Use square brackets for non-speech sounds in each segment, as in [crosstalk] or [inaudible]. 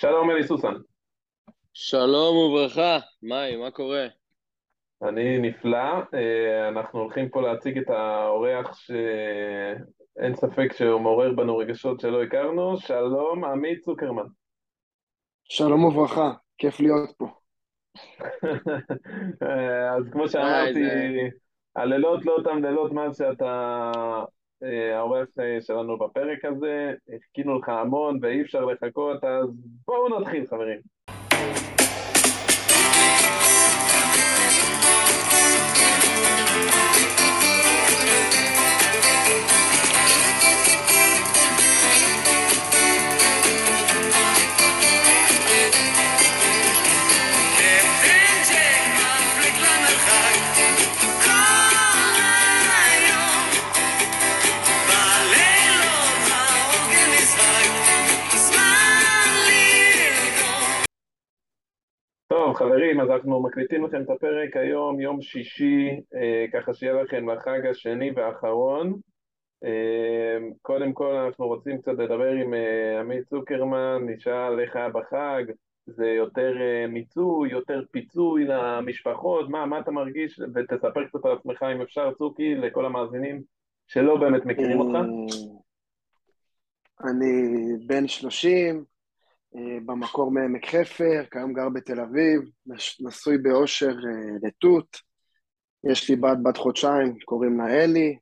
שלום אלי סוסן. שלום וברכה, מאי, מה קורה? אני נפלא, אה, אנחנו הולכים פה להציג את האורח שאין ספק שהוא מעורר בנו רגשות שלא הכרנו, שלום עמית צוקרמן. שלום וברכה, כיף להיות פה. [laughs] אה, אז כמו שאמרתי, הלילות לא אותם לילות מאז שאתה אה, העורך שלנו בפרק הזה, חיכינו לך המון ואי אפשר לחכות, אז בואו נתחיל חברים. חברים, אז אנחנו מקליטים לכם את הפרק היום, יום שישי, אה, ככה שיהיה לכם לחג השני והאחרון. אה, קודם כל אנחנו רוצים קצת לדבר עם אה, עמית צוקרמן, נשאל איך היה בחג, זה יותר אה, מיצוי, יותר פיצוי למשפחות, מה, מה אתה מרגיש, ותספר קצת על עצמך אם אפשר, צוקי, לכל המאזינים שלא באמת מכירים אותך. אה, אני בן 30, אה, במקור מעמק חפר, כיום גר בתל אביב, נשוי באושר אה, לתות, יש לי בת בת חודשיים, קוראים לה אלי.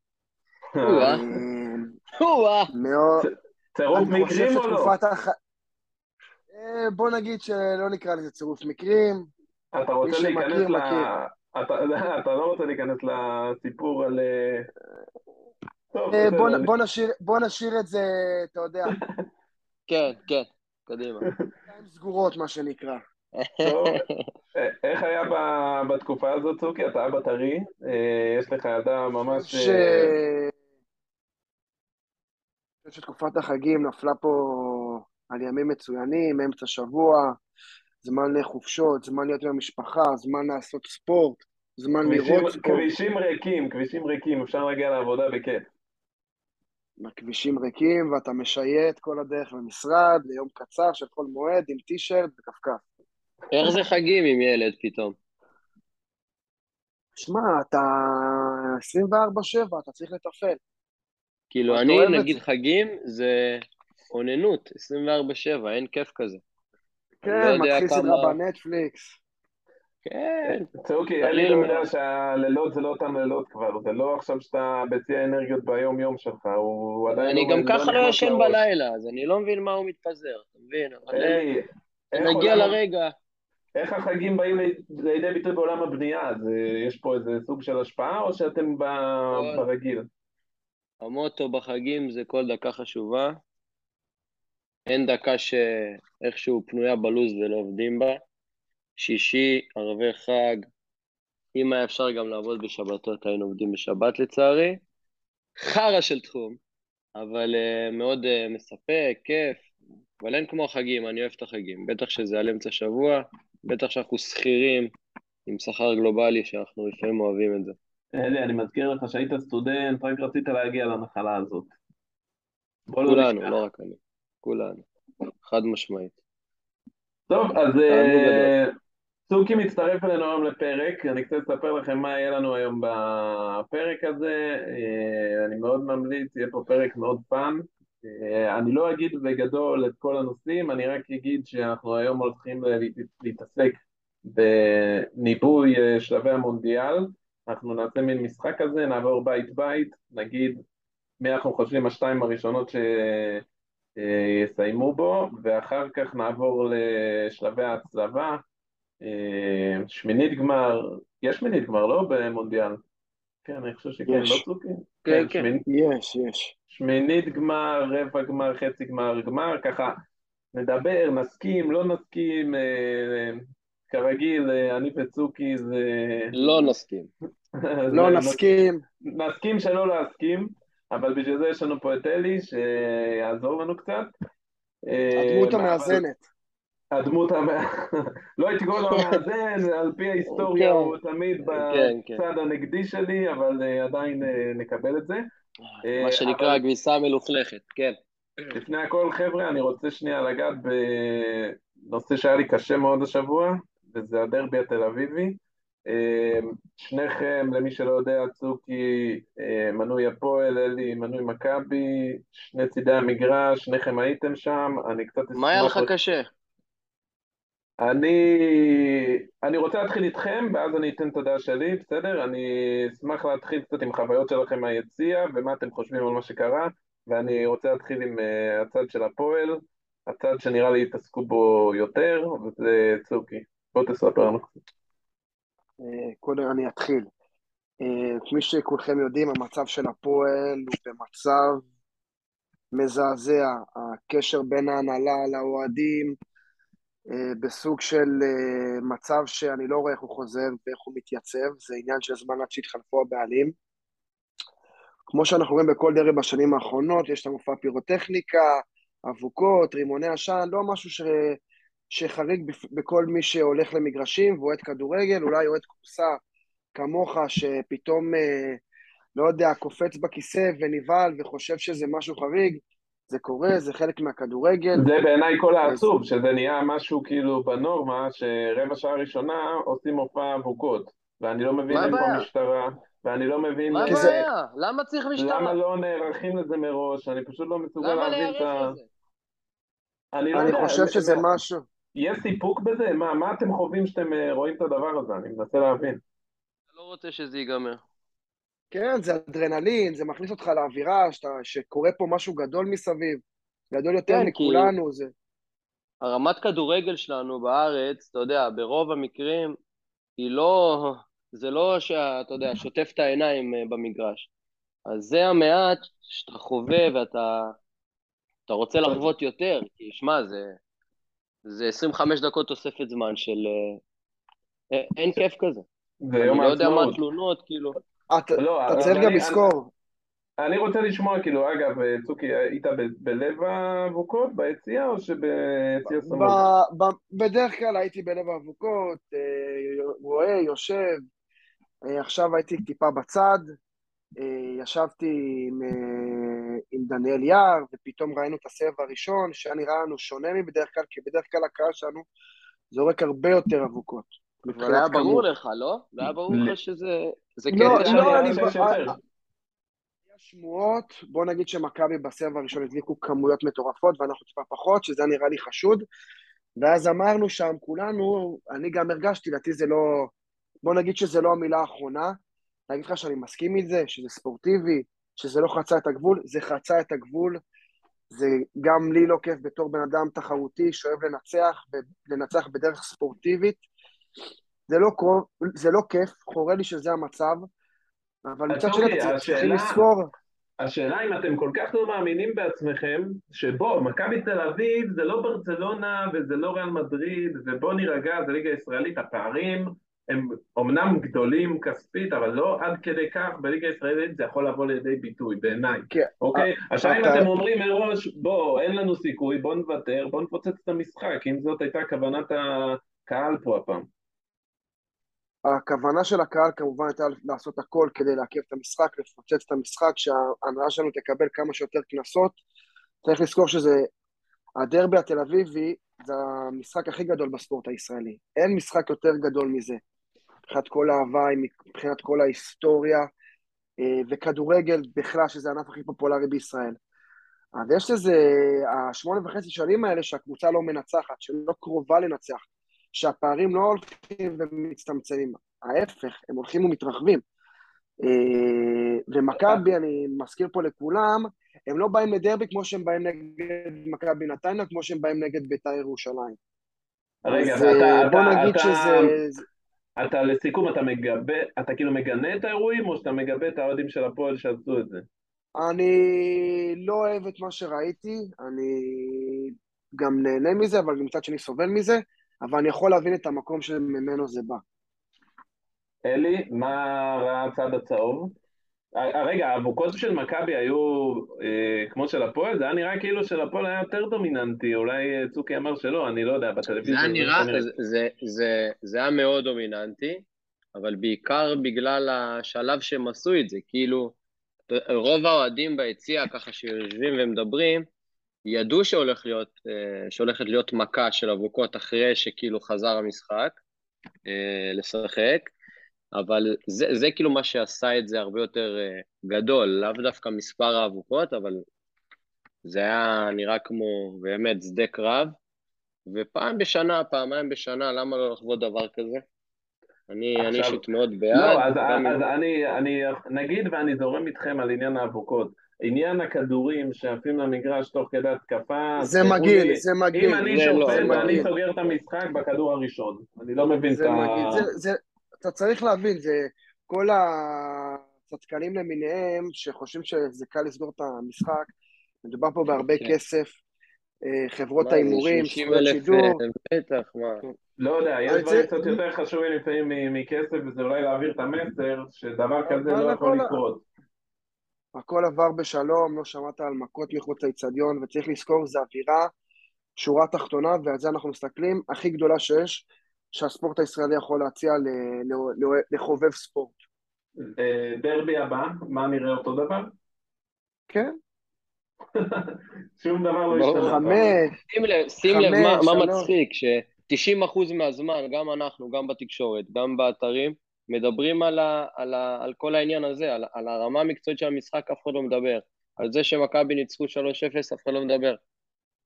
צירוף מקרים או לא? בוא נגיד שלא נקרא לזה צירוף מקרים. אתה רוצה להיכנס ל... [laughs] אתה לא רוצה להיכנס לסיפור על... בוא נשאיר את זה, אתה יודע. [laughs] כן, כן. קדימה. סגורות, מה שנקרא. [laughs] איך היה בתקופה הזאת, צוקי? אתה אבא טרי, אה, יש לך ילדה ממש... אני חושב שתקופת החגים נפלה פה על ימים מצוינים, אמצע שבוע, זמן לחופשות, זמן להיות עם המשפחה, זמן לעשות ספורט, זמן לראות ספורט. כבישים ריקים, כבישים ריקים, אפשר להגיע לעבודה בכיף. הכבישים ריקים ואתה משייט כל הדרך למשרד ליום קצר של כל מועד עם טישרט וכפכף. איך זה חגים עם ילד פתאום? שמע, אתה 24-7, אתה צריך לתפעל. כאילו, אני, נגיד חגים, זה אוננות, 24-7, אין כיף כזה. כן, לא מתחיל סדרה בנטפליקס. כן. צוקי, אני לא יודע שהלילות זה לא אותם לילות כבר, זה לא עכשיו שאתה בשיא האנרגיות ביום-יום שלך, הוא עדיין... אני גם ככה לא ישן בלילה, אז אני לא מבין מה הוא מתפזר, אתה מבין? אבל נגיע לרגע. איך החגים באים לידי ביטוי בעולם הבנייה? יש פה איזה סוג של השפעה, או שאתם ברגיל? המוטו בחגים זה כל דקה חשובה. אין דקה שאיכשהו פנויה בלוז ולא עובדים בה. שישי, ערבי חג, אם היה אפשר גם לעבוד בשבתות, היינו עובדים בשבת לצערי. חרא של תחום, אבל uh, מאוד uh, מספק, כיף, אבל אין כמו החגים, אני אוהב את החגים. בטח שזה על אמצע שבוע, בטח שאנחנו שכירים עם שכר גלובלי, שאנחנו לפעמים אוהבים את זה. אלי, אני מזכיר לך שהיית סטודנט, רק רצית להגיע לנחלה הזאת. לא כולנו, לא, לא רק אני, כולנו, חד משמעית. טוב, אז צוקי מצטרף אלינו היום לפרק, אני קצת אספר לכם מה יהיה לנו היום בפרק הזה, אה, אני מאוד ממליץ, יהיה פה פרק מאוד fun. אה, אני לא אגיד בגדול את כל הנושאים, אני רק אגיד שאנחנו היום הולכים להתעסק בניבוי אה, שלבי המונדיאל, אנחנו נעשה מין משחק כזה, נעבור בית בית, נגיד מי אנחנו חושבים השתיים הראשונות שיסיימו בו, ואחר כך נעבור לשלבי ההצלבה, שמינית גמר, יש שמינית גמר, לא במונדיאל? כן, אני חושב שכן, לא צוקי? כן, כן, יש, יש. שמינית גמר, רבע גמר, חצי גמר, גמר, ככה נדבר, נסכים, לא נסכים, אה, כרגיל, אה, אני וצוקי זה... לא נסכים. [laughs] לא נסכים. נסכים שלא להסכים, אבל בשביל זה יש לנו פה את אלי, שיעזור לנו קצת. הדמות המאזנת. הדמות, לא הייתי קורא לו המאזן, על פי ההיסטוריה הוא תמיד כן, כן. בצד הנגדי שלי, אבל אה, עדיין אה, נקבל את זה. מה אה, שנקרא גביסה מלוכלכת, כן. לפני הכל, חבר'ה, אני רוצה שנייה לגעת נושא שהיה לי קשה מאוד השבוע, וזה הדרבי התל אביבי. שניכם, למי שלא יודע, צוקי מנוי הפועל, אלי מנוי מכבי, שני צידי המגרש, שניכם הייתם שם, אני קצת. מה היה לך קשה? אני, אני רוצה להתחיל איתכם, ואז אני אתן את הדעה שלי, בסדר? אני אשמח להתחיל קצת עם חוויות שלכם מהיציע, ומה אתם חושבים על מה שקרה, ואני רוצה להתחיל עם uh, הצד של הפועל, הצד שנראה לי התעסקו בו יותר, וזה צוקי. בוא תספר לנו קצת. אה, קודם אני אתחיל. אה, כפי שכולכם יודעים, המצב של הפועל הוא במצב מזעזע. הקשר בין ההנהלה לאוהדים, אה, בסוג של מצב שאני לא רואה איך הוא חוזר ואיך הוא מתייצב, זה עניין של זמן עד שיתחלפו הבעלים. כמו שאנחנו רואים בכל דרג בשנים האחרונות, יש את המופע פירוטכניקה, אבוקות, רימוני עשן, לא משהו ש... שחריג בכל מי שהולך למגרשים ואוהד כדורגל, אולי אוהד כורסה כמוך, שפתאום, אה, לא יודע, קופץ בכיסא ונבהל וחושב שזה משהו חריג, זה קורה, זה חלק מהכדורגל. זה בעיניי כל העצוב, שזה נהיה משהו כאילו בנורמה, שרבע שעה ראשונה עושים מופע אבוקות, ואני לא מבין איפה המשטרה. ואני לא מבין... מה הבעיה? למה צריך משטרה? למה לא נערכים לזה מראש? אני פשוט לא מסוגל להבין את ה... אני לא יודע. אני חושב שזה משהו... יש סיפוק בזה? מה, מה אתם חווים שאתם אה, רואים את הדבר הזה? אני מנסה להבין. אתה לא רוצה שזה ייגמר. כן, זה אדרנלין, זה מכניס אותך לאווירה, שאתה, שקורה פה משהו גדול מסביב, גדול יותר כן, מכולנו. זה... הרמת כדורגל שלנו בארץ, אתה יודע, ברוב המקרים, היא לא... זה לא שאתה יודע, שוטף את העיניים אה, במגרש. אז זה המעט שאתה חווה ואתה אתה רוצה לחוות יותר, כי שמע, זה, זה 25 דקות תוספת זמן של... אה, אין כיף כזה. אני לא יודע מה התלונות, כאילו... לא, אתה צריך גם לזכור. אני רוצה לשמוע, כאילו, אגב, צוקי, היית בלב האבוקות, ביציע, או שביציע סמוך? בדרך כלל הייתי בלב האבוקות, אה, רואה, יושב. אה, עכשיו הייתי טיפה בצד, ישבתי עם עם דניאל יער, ופתאום ראינו את הסבב הראשון, שהיה נראה לנו שונה מבדרך כלל, כי בדרך כלל הקהל שלנו זורק הרבה יותר אבוקות. אבל היה ברור לך, לא? לא היה ברור לך שזה... זה לא, לא, אני... היה שמועות, בוא נגיד שמכבי בסבב הראשון הדליקו כמויות מטורפות, ואנחנו טיפה פחות, שזה נראה לי חשוד. ואז אמרנו שם כולנו, אני גם הרגשתי, לדעתי זה לא... בוא נגיד שזה לא המילה האחרונה. להגיד לך שאני מסכים עם זה, שזה ספורטיבי, שזה לא חצה את הגבול, זה חצה את הגבול. זה גם לי לא כיף בתור בן אדם תחרותי שאוהב לנצח, לנצח בדרך ספורטיבית. זה לא, זה לא כיף, חורה לי שזה המצב, אבל מצד שני אתם צריכים לזכור... השאלה אם אתם כל כך לא מאמינים בעצמכם, שבוא, מכבי תל אביב זה לא ברצלונה וזה לא ריאל מדריד, ובוא נירגע, זה ליגה ישראלית, הפערים הם אומנם גדולים כספית, אבל לא עד כדי כך בליגה הישראלית זה יכול לבוא לידי ביטוי, בעיניי. כן. אוקיי? עכשיו אם אתם אומרים מראש, בוא, אין לנו סיכוי, בוא נוותר, בוא נפוצץ את המשחק, אם זאת הייתה כוונת הקהל פה הפעם. הכוונה של הקהל כמובן הייתה לעשות הכל כדי לעכב את המשחק, לפוצץ את המשחק, שההנהלה שלנו תקבל כמה שיותר קנסות. צריך לזכור שזה, הדרבי התל אביבי זה המשחק הכי גדול בספורט הישראלי. אין משחק יותר גדול מזה. מבחינת כל ההוואי, מבחינת כל ההיסטוריה, אה, וכדורגל בכלל, שזה הענף הכי פופולרי בישראל. אז יש לזה, השמונה וחצי שנים האלה שהקבוצה לא מנצחת, שלא קרובה לנצח, שהפערים לא הולכים ומצטמצמים, ההפך, הם הולכים ומתרחבים. אה, ומכבי, אני מזכיר פה לכולם, הם לא באים לדרבי כמו שהם באים נגד מכבי נתניה, כמו שהם באים נגד בית"ר ירושלים. רגע, אז אתה, בוא נגיד אתה, שזה... אתה לסיכום, אתה מגבה, אתה כאילו מגנה את האירועים, או שאתה מגבה את האוהדים של הפועל שעשו את זה? אני לא אוהב את מה שראיתי, אני גם נהנה מזה, אבל מצד שני סובל מזה, אבל אני יכול להבין את המקום שממנו זה בא. אלי, מה ראה הצד הצהוב? רגע, האבוקות של מכבי היו אה, כמו של הפועל? זה היה נראה כאילו של הפועל היה יותר דומיננטי, אולי אה, צוקי אמר שלא, אני לא יודע, בטלוויזיה. זה היה נראה, זה, זה, זה, זה היה מאוד דומיננטי, אבל בעיקר בגלל השלב שהם עשו את זה, כאילו, רוב האוהדים ביציע, ככה שיושבים ומדברים, ידעו שהולך להיות, שהולכת להיות מכה של אבוקות אחרי שכאילו חזר המשחק לשחק, אבל זה, זה כאילו מה שעשה את זה הרבה יותר גדול, לאו דווקא מספר האבוקות, אבל זה היה נראה כמו באמת שדה קרב, ופעם בשנה, פעמיים בשנה, למה לא לחוות דבר כזה? אני אישית מאוד בעד. לא, אז, אז אני, אני נגיד ואני זורם איתכם על עניין האבוקות. עניין הכדורים שעפים למגרש תוך כדי התקפה... זה מגעיל, זה מגעיל. אם אני שופט לא, ואני סוגר את המשחק בכדור הראשון. אני לא מבין את ה... זה, זה, אתה צריך להבין, זה כל הצדקנים למיניהם שחושבים שזה קל לסגור את המשחק, מדובר פה בהרבה כן. כסף, אה, חברות ההימורים, זכויות שידור. בטח, מה. לא יודע, יש דברים קצת יותר חשובים לפעמים מכסף, וזה אולי להעביר את המסר, שדבר כזה לא יכול לקרות. הכל עבר בשלום, לא שמעת על מכות מחוץ לאצטדיון, וצריך לזכור, זו אווירה, שורה תחתונה, ועל זה אנחנו מסתכלים, הכי גדולה שיש, שהספורט הישראלי יכול להציע לחובב ספורט. אה, דרבי הבא, מה נראה אותו דבר? כן, [laughs] שום דבר לא השתנה. חמש, שים לב, שים לב מה, מה מצחיק, ש-90% מהזמן, גם אנחנו, גם בתקשורת, גם באתרים, מדברים על, ה, על, ה, על כל העניין הזה, על, על הרמה המקצועית של המשחק, אף אחד לא מדבר. על זה שמכבי ניצחו 3-0, אף אחד לא מדבר.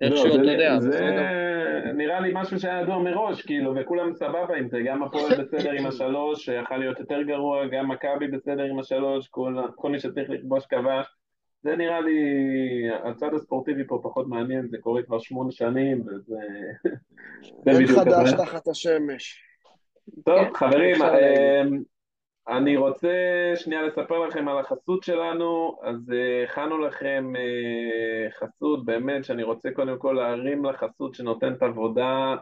איכשהו, לא, אתה יודע. זה נראה לי משהו שהיה ידוע מראש, כאילו, וכולם סבבה עם זה, גם הפועל בסדר עם השלוש, שיכול להיות יותר גרוע, גם מכבי בסדר עם השלוש, כל, כל מי שצריך לכבוש כבש. זה נראה לי, הצד הספורטיבי פה פחות מעניין, זה קורה כבר שמונה שנים, וזה... אין חדש תחת השמש. טוב, כן, חברים, אמ, אני רוצה שנייה לספר לכם על החסות שלנו, אז אה, הכנו לכם אה, חסות, באמת, שאני רוצה קודם כל להרים לחסות שנותנת עבודה,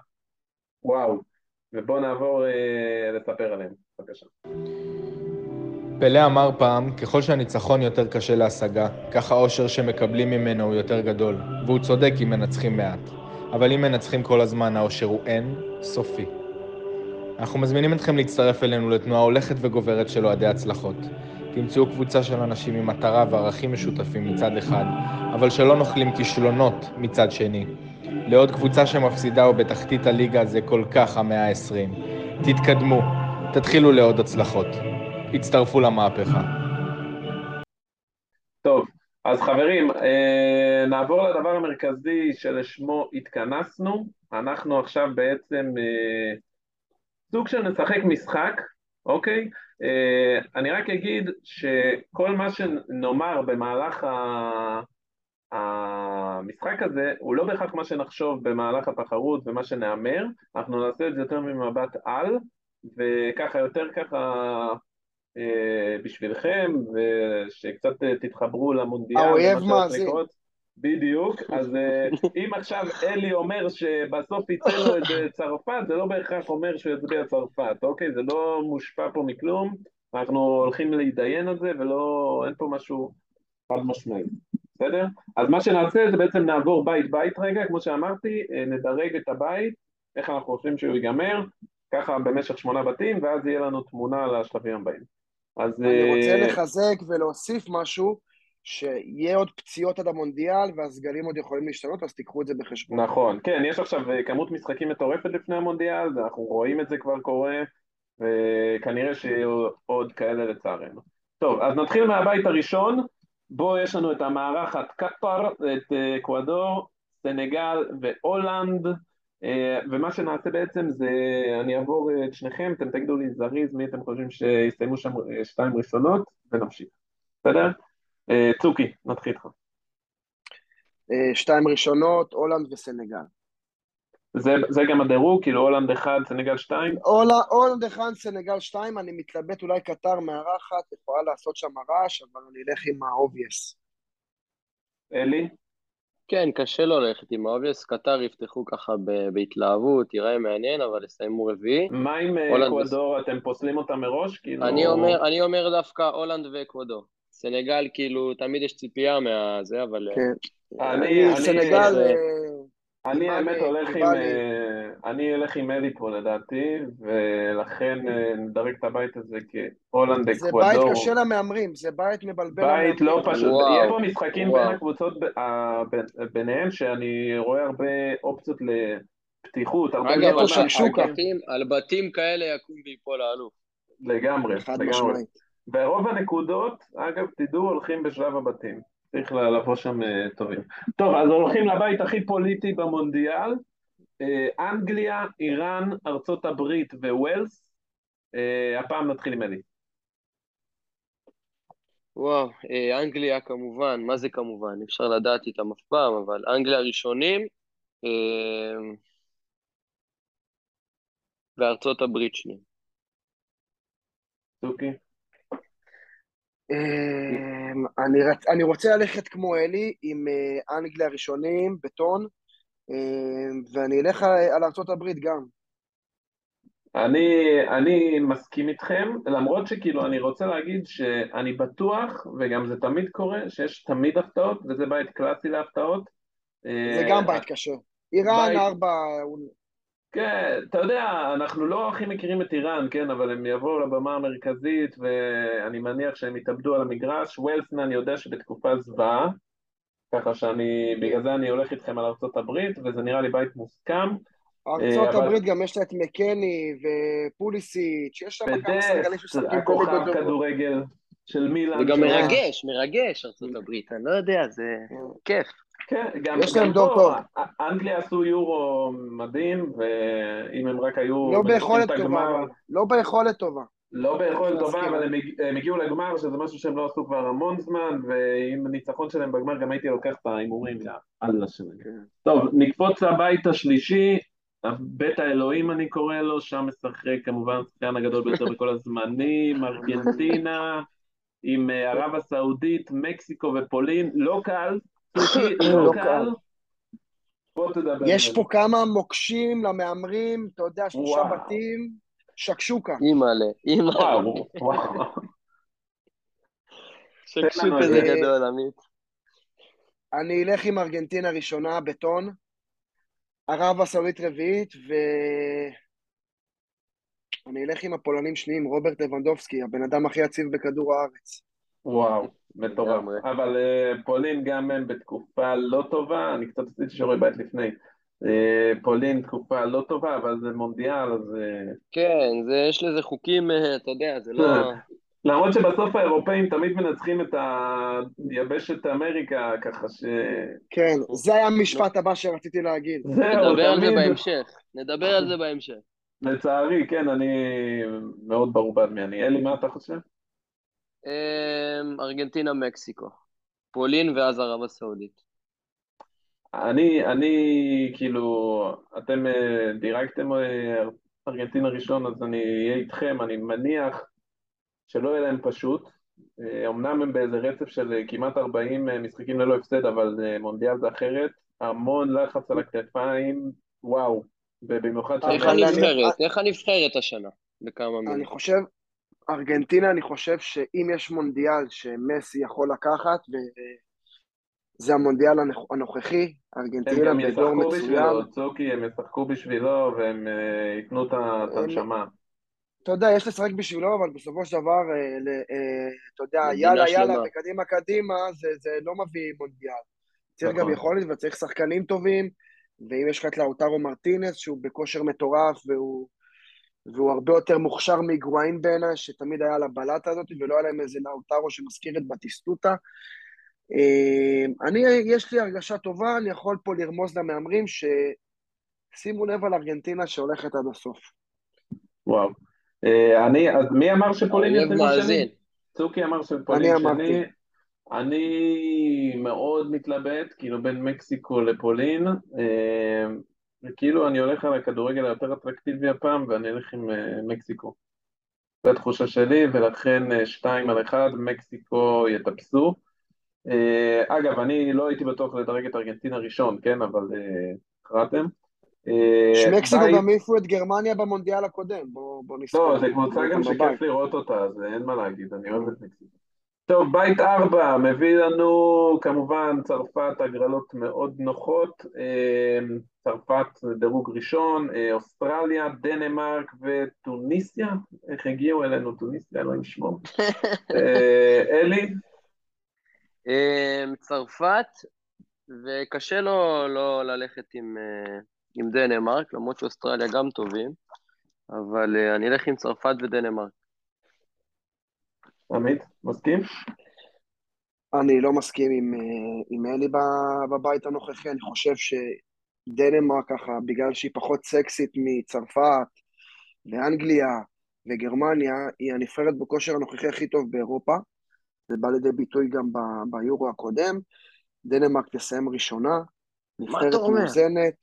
וואו, ובואו נעבור אה, לספר עליהם, בבקשה. פלא אמר פעם, ככל שהניצחון יותר קשה להשגה, כך האושר שמקבלים ממנו הוא יותר גדול, והוא צודק אם מנצחים מעט. אבל אם מנצחים כל הזמן, האושר הוא אין סופי. אנחנו מזמינים אתכם להצטרף אלינו לתנועה הולכת וגוברת של אוהדי הצלחות. תמצאו קבוצה של אנשים עם מטרה וערכים משותפים מצד אחד, אבל שלא נוכלים כישלונות מצד שני. לעוד קבוצה שמפסידה או בתחתית הליגה זה כל כך המאה ה-20. תתקדמו, תתחילו לעוד הצלחות. הצטרפו למהפכה. טוב, אז חברים, אה, נעבור לדבר המרכזי שלשמו התכנסנו. אנחנו עכשיו בעצם אה, סוג של נשחק משחק, אוקיי? אה, אני רק אגיד שכל מה שנאמר במהלך ה... המשחק הזה הוא לא בהכרח מה שנחשוב במהלך התחרות ומה שנאמר, אנחנו נעשה את זה יותר ממבט על, וככה יותר ככה אה, בשבילכם, ושקצת אה, תתחברו למונדיאל. האויב מאזין. בדיוק, אז אה, אם עכשיו אלי אומר שבסוף יצא לו את צרפת, זה לא בהכרח אומר שהוא יצביע צרפת, אוקיי? זה לא מושפע פה מכלום, אנחנו הולכים להתדיין על זה, ולא, אין פה משהו חד משמעי, בסדר? אז מה שנעשה זה בעצם נעבור בית בית רגע, כמו שאמרתי, נדרג את הבית, איך אנחנו חושבים שהוא ייגמר, ככה במשך שמונה בתים, ואז יהיה לנו תמונה לשלבים הבאים. אז... אני רוצה אה, לחזק ולהוסיף משהו, שיהיה עוד פציעות עד המונדיאל, והסגלים עוד יכולים להשתנות, אז תיקחו את זה בחשבון. נכון, כן, יש עכשיו אה, כמות משחקים מטורפת לפני המונדיאל, ואנחנו רואים את זה כבר קורה, וכנראה שיהיו עוד כאלה לצערנו. טוב, אז נתחיל מהבית הראשון, בו יש לנו את המארחת קטאר, את אה, אקוודור, סנגל והולנד. אה, ומה שנעשה בעצם זה, אני אעבור את שניכם, אתם תגידו לי זריז מי אתם חושבים שיסיימו שם שתיים ראשונות, ונמשיך. בסדר? אה, צוקי, נתחיל איתך. שתיים ראשונות, הולנד וסנגל. זה, זה גם הדירוג, כאילו הולנד אחד, סנגל שתיים? הולנד אחד, סנגל שתיים, אני מתלבט אולי קטר מארחת, יכולה לעשות שם רעש, אבל אני אלך עם ה-obvious. אלי? כן, קשה לא ללכת עם ה-obvious, קטר יפתחו ככה בהתלהבות, יראה מעניין, אבל יסיימו רביעי. מה עם אה, אקוודור, אתם פוסלים אותם מראש? כאילו... אני אומר, אני אומר דווקא הולנד ואקוודור. סנגל, כאילו, תמיד יש ציפייה מהזה, אבל... כן. אני, אני, סנגל... אני האמת הולך עם, אני אלך עם אלי פה לדעתי, ולכן אה, נדרג את הבית הזה כהולנד, זה אקוודור. בית קשה למהמרים, זה בית מבלבל בית לא. פשוט, יהיה פה משחקים בין. הקבוצות ביניהם, שאני רואה הרבה אופציות לפתיחות, אגב, דברים שם על? בתים- על בתים כאלה יקום ויפול האלוף. לגמרי, לגמרי. ורוב הנקודות, אגב, תדעו, הולכים בשלב הבתים. צריך לבוא שם אה, טובים. טוב, אז הולכים לבית הכי פוליטי במונדיאל. אה, אנגליה, איראן, ארצות הברית וווילס. אה, הפעם נתחיל עם אלי. וואו, אנגליה כמובן, מה זה כמובן? אפשר לדעת איתם אף פעם, אבל אנגליה ראשונים, וארצות הברית שנייה. סוכי. אמ, אני, רצ... אני רוצה ללכת כמו אלי עם אה, אנגליה ראשונים, בטון, אמ, ואני אלך על, הברית גם. אני, אני מסכים איתכם, למרות שכאילו אני רוצה להגיד שאני בטוח, וגם זה תמיד קורה, שיש תמיד הפתעות, וזה בית קלאסי להפתעות. זה אה, גם בית קשה. איראן, ארבע, כן, אתה יודע, אנחנו לא הכי מכירים את איראן, כן, אבל הם יבואו לבמה המרכזית, ואני מניח שהם יתאבדו על המגרש. ווילסון אני יודע שבתקופה זוועה, ככה שאני, בגלל זה אני הולך איתכם על ארצות הברית, וזה נראה לי בית מוסכם. ארצות אבל- הברית גם יש לה את מקני ופוליסיץ', יש שם כמה שחקנים בדסט, שמשחקים הכוכב. כדורגל של מילאן. זה גם מרגש, מרגש ארצות הברית, אני לא יודע, זה כיף. כן, גם, יש להם דור פה, טוב. אנגליה עשו יורו מדהים, ואם הם רק היו... לא ביכולת טובה, הגמר-. לא ביכולת טובה. לא ביכולת טובה. אבל הם, הג- הם הגיעו לגמר, שזה משהו שהם לא עשו כבר המון זמן, ועם הניצחון שלהם בגמר גם הייתי לוקח את ההימורים, יאללה שלהם. כן. טוב, נקפוץ לבית השלישי, בית האלוהים אני קורא לו, שם משחק כמובן השחקן הגדול ביותר בכל הזמנים, [laughs] ארגנטינה, עם אה, ערב הסעודית, מקסיקו ופולין, לא קל, [coughs] לא לא קל. יש פה כמה מוקשים למהמרים, אתה יודע, שלושה. בתים, שקשוקה. אימא'לה, אימא'לה. וואו, וואו. שקשוק לנו כזה איזה- גדול, עמית. אני אלך עם ארגנטינה ראשונה, בטון, ערב הסעודית רביעית, ו... אני אלך עם הפולנים שניים, רוברט לבנדובסקי, הבן אדם הכי יציב בכדור הארץ. וואו, מטורף. אבל אה, פולין גם הם בתקופה לא טובה, אני קצת עשיתי שיעורי בית לפני. אה, פולין תקופה לא טובה, אבל זה מונדיאל, אז... אה, כן, זה, יש לזה חוקים, אתה יודע, זה לא... למרות שבסוף האירופאים תמיד מנצחים את היבשת אמריקה, ככה ש... כן, זה היה המשפט הבא שרציתי להגיד. זהו, נדבר על זה תמיד, בהמשך. נדבר על זה בהמשך. לצערי, כן, אני מאוד ברור בעד מי אני. אלי, מה אתה חושב? אמ, ארגנטינה, מקסיקו. פולין ואז ערב הסעודית. אני, אני, כאילו, אתם אה, דירגתם אה, ארגנטינה ראשון, אז אני אהיה איתכם, אני מניח שלא יהיה להם פשוט. אה, אמנם הם באיזה רצף של כמעט 40 אה, משחקים ללא הפסד, אבל מונדיאל זה אחרת. המון לחץ על הכתפיים, וואו. ובמיוחד איך אני- הנבחרת? איך הנבחרת השנה? בכמה אני מילים. חושב, ארגנטינה, אני חושב שאם יש מונדיאל שמסי יכול לקחת, וזה המונדיאל הנוכ- הנוכחי, הם ארגנטינה גם בדור ישחקו מצוין. בשבילו, צוקי, הם ישחקו בשבילו והם אה, ייתנו את הנשמה. אתה יודע, יש לשחק בשבילו, אבל בסופו של דבר, אה, אה, אתה יודע, יאללה. יאללה, וקדימה, קדימה, זה, זה לא מביא מונדיאל. צריך נכון. גם יכולת וצריך שחקנים טובים, ואם יש לך את לאוטרו מרטינס, שהוא בכושר מטורף, והוא, והוא הרבה יותר מוכשר מהיגואין בעיניי, שתמיד היה על הבלטה הזאת, ולא היה להם איזה לאוטרו שמזכיר את בטיסטוטה. אה, אני, יש לי הרגשה טובה, אני יכול פה לרמוז למהמרים ששימו לב על ארגנטינה שהולכת עד הסוף. וואו. אה, אני, אז מי אמר שפולין האויב ישימו מאזין. שני? צוקי אמר שפולין. שני. אני מאוד מתלבט, כאילו בין מקסיקו לפולין, אה, וכאילו אני הולך על הכדורגל היותר אטרקטיבי הפעם, ואני אלך עם אה, מקסיקו. זו התחושה שלי, ולכן אה, שתיים על אחד, מקסיקו יטפסו. אה, אגב, אני לא הייתי בטוח לדרג את ארגנטינה ראשון, כן, אבל הכרעתם. שמקסיקו גם העיפו את גרמניה במונדיאל הקודם, בוא, בוא נזכור. לא, זו קבוצה גם. שכיף לראות אותה, אז אין מה להגיד, אני אוהב את מקסיקו. טוב, בית ארבע מביא לנו כמובן צרפת הגרלות מאוד נוחות, אה, צרפת דירוג ראשון, אה, אוסטרליה, דנמרק וטוניסיה, איך הגיעו אלינו טוניסיה, אלוהים שמור. [laughs] אה, אלי? צרפת, וקשה לו לא ללכת עם, עם דנמרק, למרות שאוסטרליה גם טובים, אבל אני אלך עם צרפת ודנמרק. עמית, מסכים? אני לא מסכים עם, אה, עם אלי בבית הנוכחי, אני חושב שדנמרק ככה, בגלל שהיא פחות סקסית מצרפת ואנגליה וגרמניה, היא הנבחרת בכושר הנוכחי הכי טוב באירופה, זה בא לידי ביטוי גם ביורו הקודם. דנמרק תסיים ראשונה, נבחרת מאוזנת,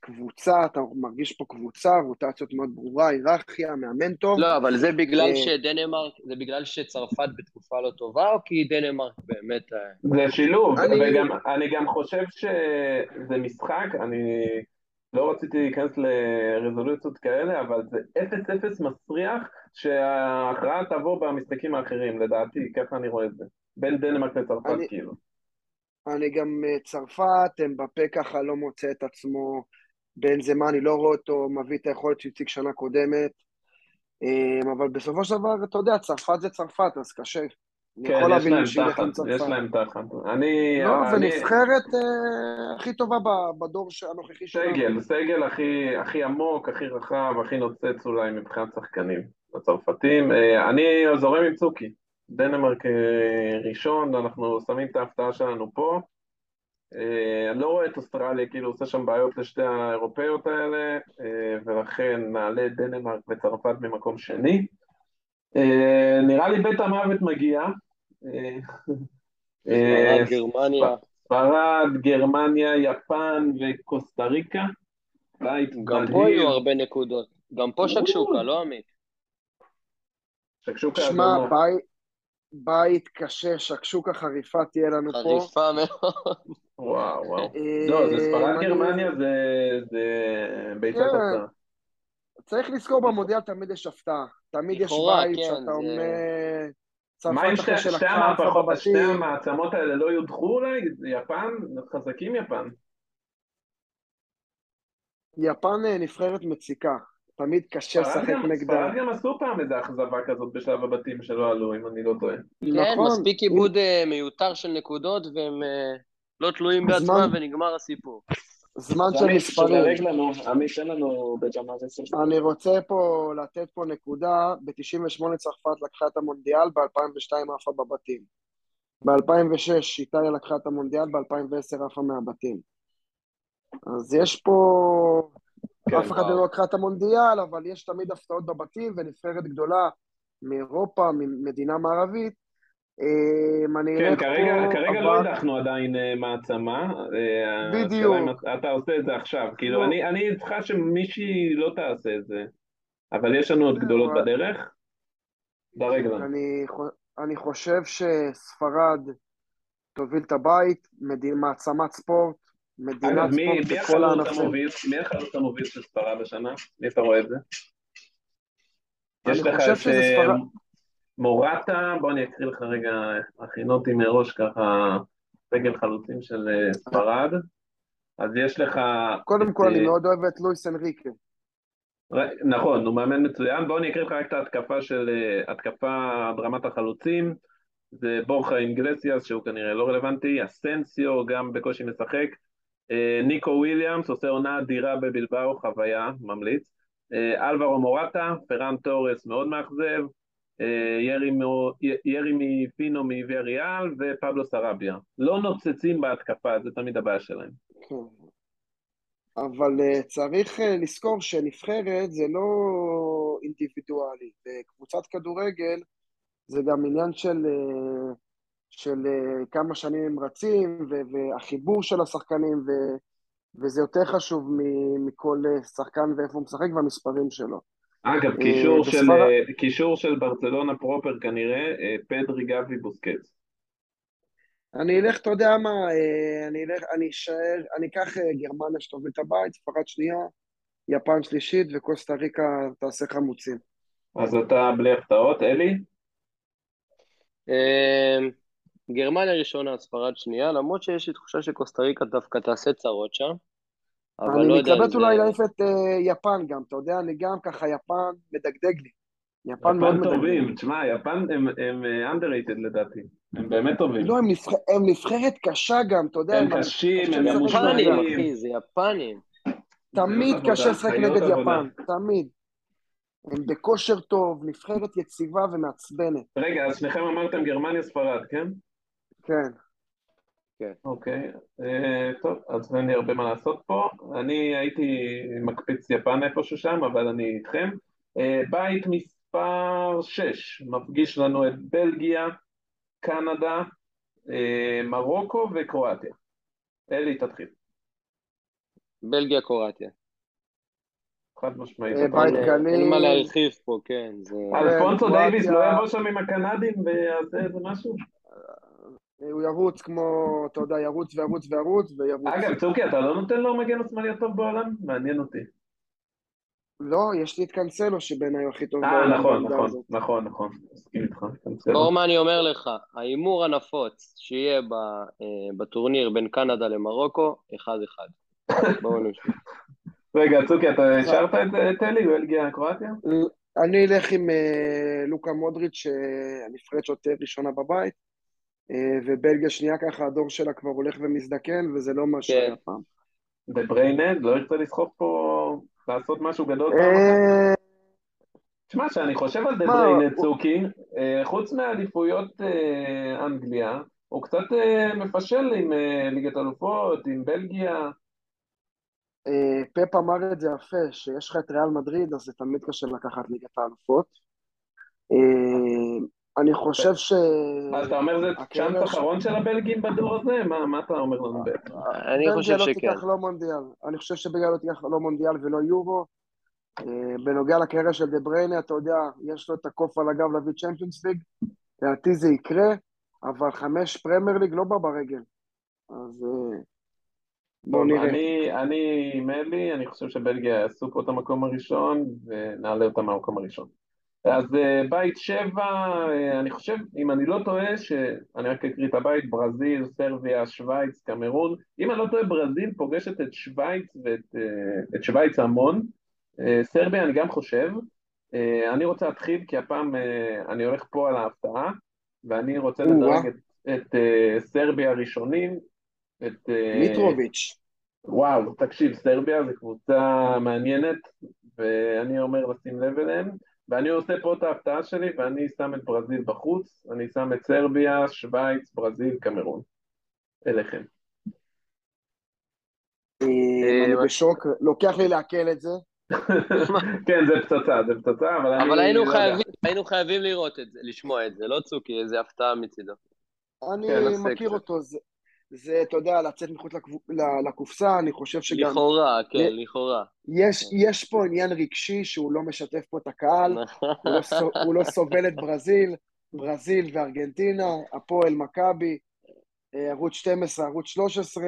קבוצה, אתה מרגיש פה קבוצה, רוטציות מאוד ברורה, היררכיה, מאמן טוב. לא, אבל זה בגלל אה, שדנמרק, זה בגלל שצרפת בתקופה לא טובה, או כי דנמרק באמת... אה, זה שילוב, אני... וגם, אני גם חושב שזה משחק, אני לא רציתי להיכנס לרזולוציות כאלה, אבל זה אפס אפס מסריח שההכרעה תבוא במשחקים האחרים, לדעתי, ככה אני רואה את זה. בין דנמרק לצרפת, אני... כאילו. אני גם אה, צרפת, אמבפה ככה לא מוצא את עצמו בין זה מה אני לא רואה אותו מביא את היכולת שהציג שנה קודמת, אמ, אבל בסופו של דבר, אתה יודע, צרפת זה צרפת, אז קשה. כן, יש להם תחת, יש להם תחת. אני... לא, זה נבחרת אה, הכי טובה בדור הנוכחי שלנו. סגל, סגל הכי, עמוק, הכי רחב, הכי נוצץ אולי מבחינת שחקנים. הצרפתים. אה, אני זורם עם צוקי. דנמרק אה, ראשון, אנחנו שמים את ההפתעה שלנו פה. אה, אני לא רואה את אוסטרליה, כאילו עושה שם בעיות לשתי האירופאיות האלה, אה, ולכן נעלה את דנמרק וצרפת במקום שני. אה, נראה לי בית המוות מגיע. ספרד, גרמניה. ספרד, גרמניה, יפן וקוסטה ריקה. בית גם פה יהיו הרבה נקודות. גם פה שקשוקה, לא עמית? שקשוקה, שמע, בית... קשה, שקשוקה חריפה תהיה לנו פה. חריפה מאוד. וואו, וואו. אה, לא, זה ספרד גרמניה, זה ביצת כן. הפתעה. צריך לזכור במודיאל תמיד יש הפתעה. תמיד יש בית כן, שאתה אומר... מה אם שתי המעצמות האלה לא יודחו אולי? יפן? חזקים יפן. יפן אה, נבחרת מציקה. תמיד קשה לשחק נגדה. ספרד גם עשו פעם איזה אכזבה כזאת בשלב הבתים שלא עלו, אם אני לא טועה. כן, נכון. מספיק עיבוד אה, מיותר של נקודות, והם אה, לא תלויים בעצמם, ונגמר הסיפור. זמן של מספרים. עמית, תן לנו בג'מאל אני רוצה פה לתת פה נקודה, ב-98 צרפת לקחה את המונדיאל, ב-2002 עפה בבתים. ב-2006 איטליה לקחה את המונדיאל, ב-2010 עפה מהבתים. אז יש פה כן, אף אחד לא לקחה את המונדיאל, אבל יש תמיד הפתעות בבתים, ונבחרת גדולה מאירופה, ממדינה מערבית. אמ, כן, כרגע, כרגע לא הדחנו עדיין אה, מעצמה. אה, בדיוק. אתה עושה את זה עכשיו. כאילו, לא. אני, אני איתך שמישהי לא תעשה את זה, אבל יש לנו עוד גדולות בדרך. ברגע. אני, אני חושב שספרד תוביל את הבית, מעצמת ספורט, מדינת ספורט בכל הענפים. מי החלוץ המוביל של ספרד השנה? מי אתה רואה את זה? יש לך את אה, מורטה, בוא אני אקריא לך רגע, הכין אותי מראש ככה סגל חלוצים של אה, ספרד. אז יש לך... קודם כל, אני אה, מאוד אוהב את לואיס אנריקה. נכון, הוא מאמן מצוין. בוא אני אקריא לך רק את ההתקפה של... התקפה ברמת החלוצים. זה בורחה אינגלסיאס, שהוא כנראה לא רלוונטי, אסנסיו גם בקושי משחק, ניקו וויליאמס עושה עונה אדירה בבלבאו, חוויה, ממליץ. אה, אלברו מורטה, פרן תורס מאוד מאכזב, אה, ירי מפינו מוויאריאל ופבלו סרביה. לא נוצצים בהתקפה, זה תמיד הבעיה שלהם. כן. אבל צריך לזכור שנבחרת זה לא אינדיבידואלי, וקבוצת כדורגל זה גם עניין של של uh, כמה שנים הם רצים, והחיבור של השחקנים, ו- וזה יותר חשוב מכל uh, שחקן ואיפה הוא משחק והמספרים שלו. אגב, uh, קישור, של, בספר... קישור של ברצלונה פרופר כנראה, פדרי גבי בוסקץ. אני אלך, אתה יודע מה, אני אלך, אני אשאר, אני אקח גרמניה שתוביל את הבית, ספרד שנייה, יפן שלישית וקוסטה ריקה תעשה חמוצים. אז אתה בלי הפתעות, אלי? גרמניה ראשונה, ספרד שנייה, למרות שיש לי תחושה שקוסטה ריקה דווקא תעשה צרות שם. אבל אני לא יודע מתלבט זה... אולי להעיף את אה, יפן גם, אתה יודע, אני גם ככה, יפן מדגדג לי. יפן מאוד יפן מדגדג. טובים, תשמע, יפן הם- הם אה, underrated לדעתי, הם באמת טובים. לא, הם נבח- הם נבחרת קשה גם, אתה יודע. הם הם- קשים, הם. ממושמעים. אחי, זה יפנים. תמיד קשה לשחק נגד. יפן, תמיד. הם בכושר טוב, נבחרת יציבה ומעצבנת, רגע, אז שניכם אמרתם גרמניה, ספרד, כן? כן. אוקיי, אה, טוב, אז אין לי הרבה מה לעשות פה. אני הייתי מקפיץ יפן איפשהו שם, אבל אני איתכם. אה, בית מספר 6 מפגיש לנו את בלגיה, קנדה, אה, מרוקו וקרואטיה. אלי, תתחיל. בלגיה, קרואטיה. חד משמעית. בית אומר. קל- אין מה להרחיב פה, כן. זה... אלפונסו דייוויס לא יבוא שם עם הקנדים ויעשה איזה משהו? הוא ירוץ כמו, אתה יודע, ירוץ וירוץ וירוץ וירוץ. אגב, צוקי, אתה לא נותן לו מגן השמאלי הטוב בעולם? מעניין אותי. לא, יש לי את קאנסלו שבעיניי הוא הכי טוב אה, בעולם נכון, נכון. נכון, נכון. מסכים איתך. מה אני אומר לך, ההימור הנפוץ שיהיה ב, אה, בטורניר בין קנדה למרוקו, אחד אחד. [laughs] בואו נמשיך. רגע, צוקי, אתה השארת את את אלי? הוא הגיע קרואטיה? אני אלך עם אה, לוקה מודריץ', אה, שעוד תהיה ראשונה בבית, אה, ובלגיה שנייה ככה, הדור שלה כבר הולך ומזדקן, וזה לא מה שהיה פעם. ודה בריינה לא ירצה לסחוב פה, לעשות משהו גדול? אה, תשמע, כשאני חושב על דה מה, בריינה, הוא- צוקי, אה, חוץ מאליפויות אה, אנגליה, הוא קצת אה, מפשל עם אה, ליגת אלופות, עם בלגיה. אה, פפ אמר את זה יפה, שיש לך את ריאל מדריד, אז זה תמיד קשה לקחת ליגת האלופות. אני חושב ש... אז אתה אומר זה צ'אנס אחרון של הבלגים בדור הזה? מה מה אתה אומר לנו בעצם? אני חושב בלגיה לא שכן. תיקח לא מונדיאל. אני חושב שבלגיה לא תיקח לא מונדיאל ולא יורו. אה, בנוגע לקריירה של דה בריינה, אתה יודע, יש לו את הקוף על הגב להביא צ'מפיונס ליג. לדעתי זה יקרה, אבל חמש פרמייר ליג לא בא ברגל. אז אה, בואו נראה. אני, אני אלי, אני חושב שבלגיה יעשו פה את המקום הראשון ונעלה אותם מהמקום הראשון. אז אה, בית שבע, אה, אני חושב, אם אני לא טועה, שאני רק אקריא את הבית, ברזיל, סרביה, שווייץ, קמרון. אם אני לא טועה, ברזיל פוגשת את שווייץ ואת אה, את שווייץ המון. סרביה אני גם חושב. אני רוצה להתחיל, כי הפעם אני הולך פה על ההפתעה, ואני רוצה. לדרג את, את סרביה הראשונים, את... מיטרוביץ'. וואו, תקשיב, סרביה זו קבוצה מעניינת, ואני אומר לשים לב אליהם, ואני עושה פה את ההפתעה שלי, ואני שם את ברזיל בחוץ, אני שם את סרביה, שווייץ, ברזיל, קמרון. אליכם. אה, אני בשוק, לוקח לי לעכל את זה. [laughs] כן, זה פצצה, זה פצצה, אבל אני... אבל היינו לא. חייבים, היינו חייבים לראות את זה, לשמוע את זה, לא צוקי, איזה הפתעה מצידו. אני כן, מכיר. אותו, זה, זה, אתה יודע, לצאת מחוץ לקבו- ל- לקופסה, אני חושב שגם לכאורה, כן, לכאורה. יש, יש פה עניין רגשי שהוא לא משתף פה את הקהל, הוא לא, הוא לא סובל את ברזיל, ברזיל וארגנטינה, הפועל, מכבי, אה, ערוץ 12, ערוץ 13.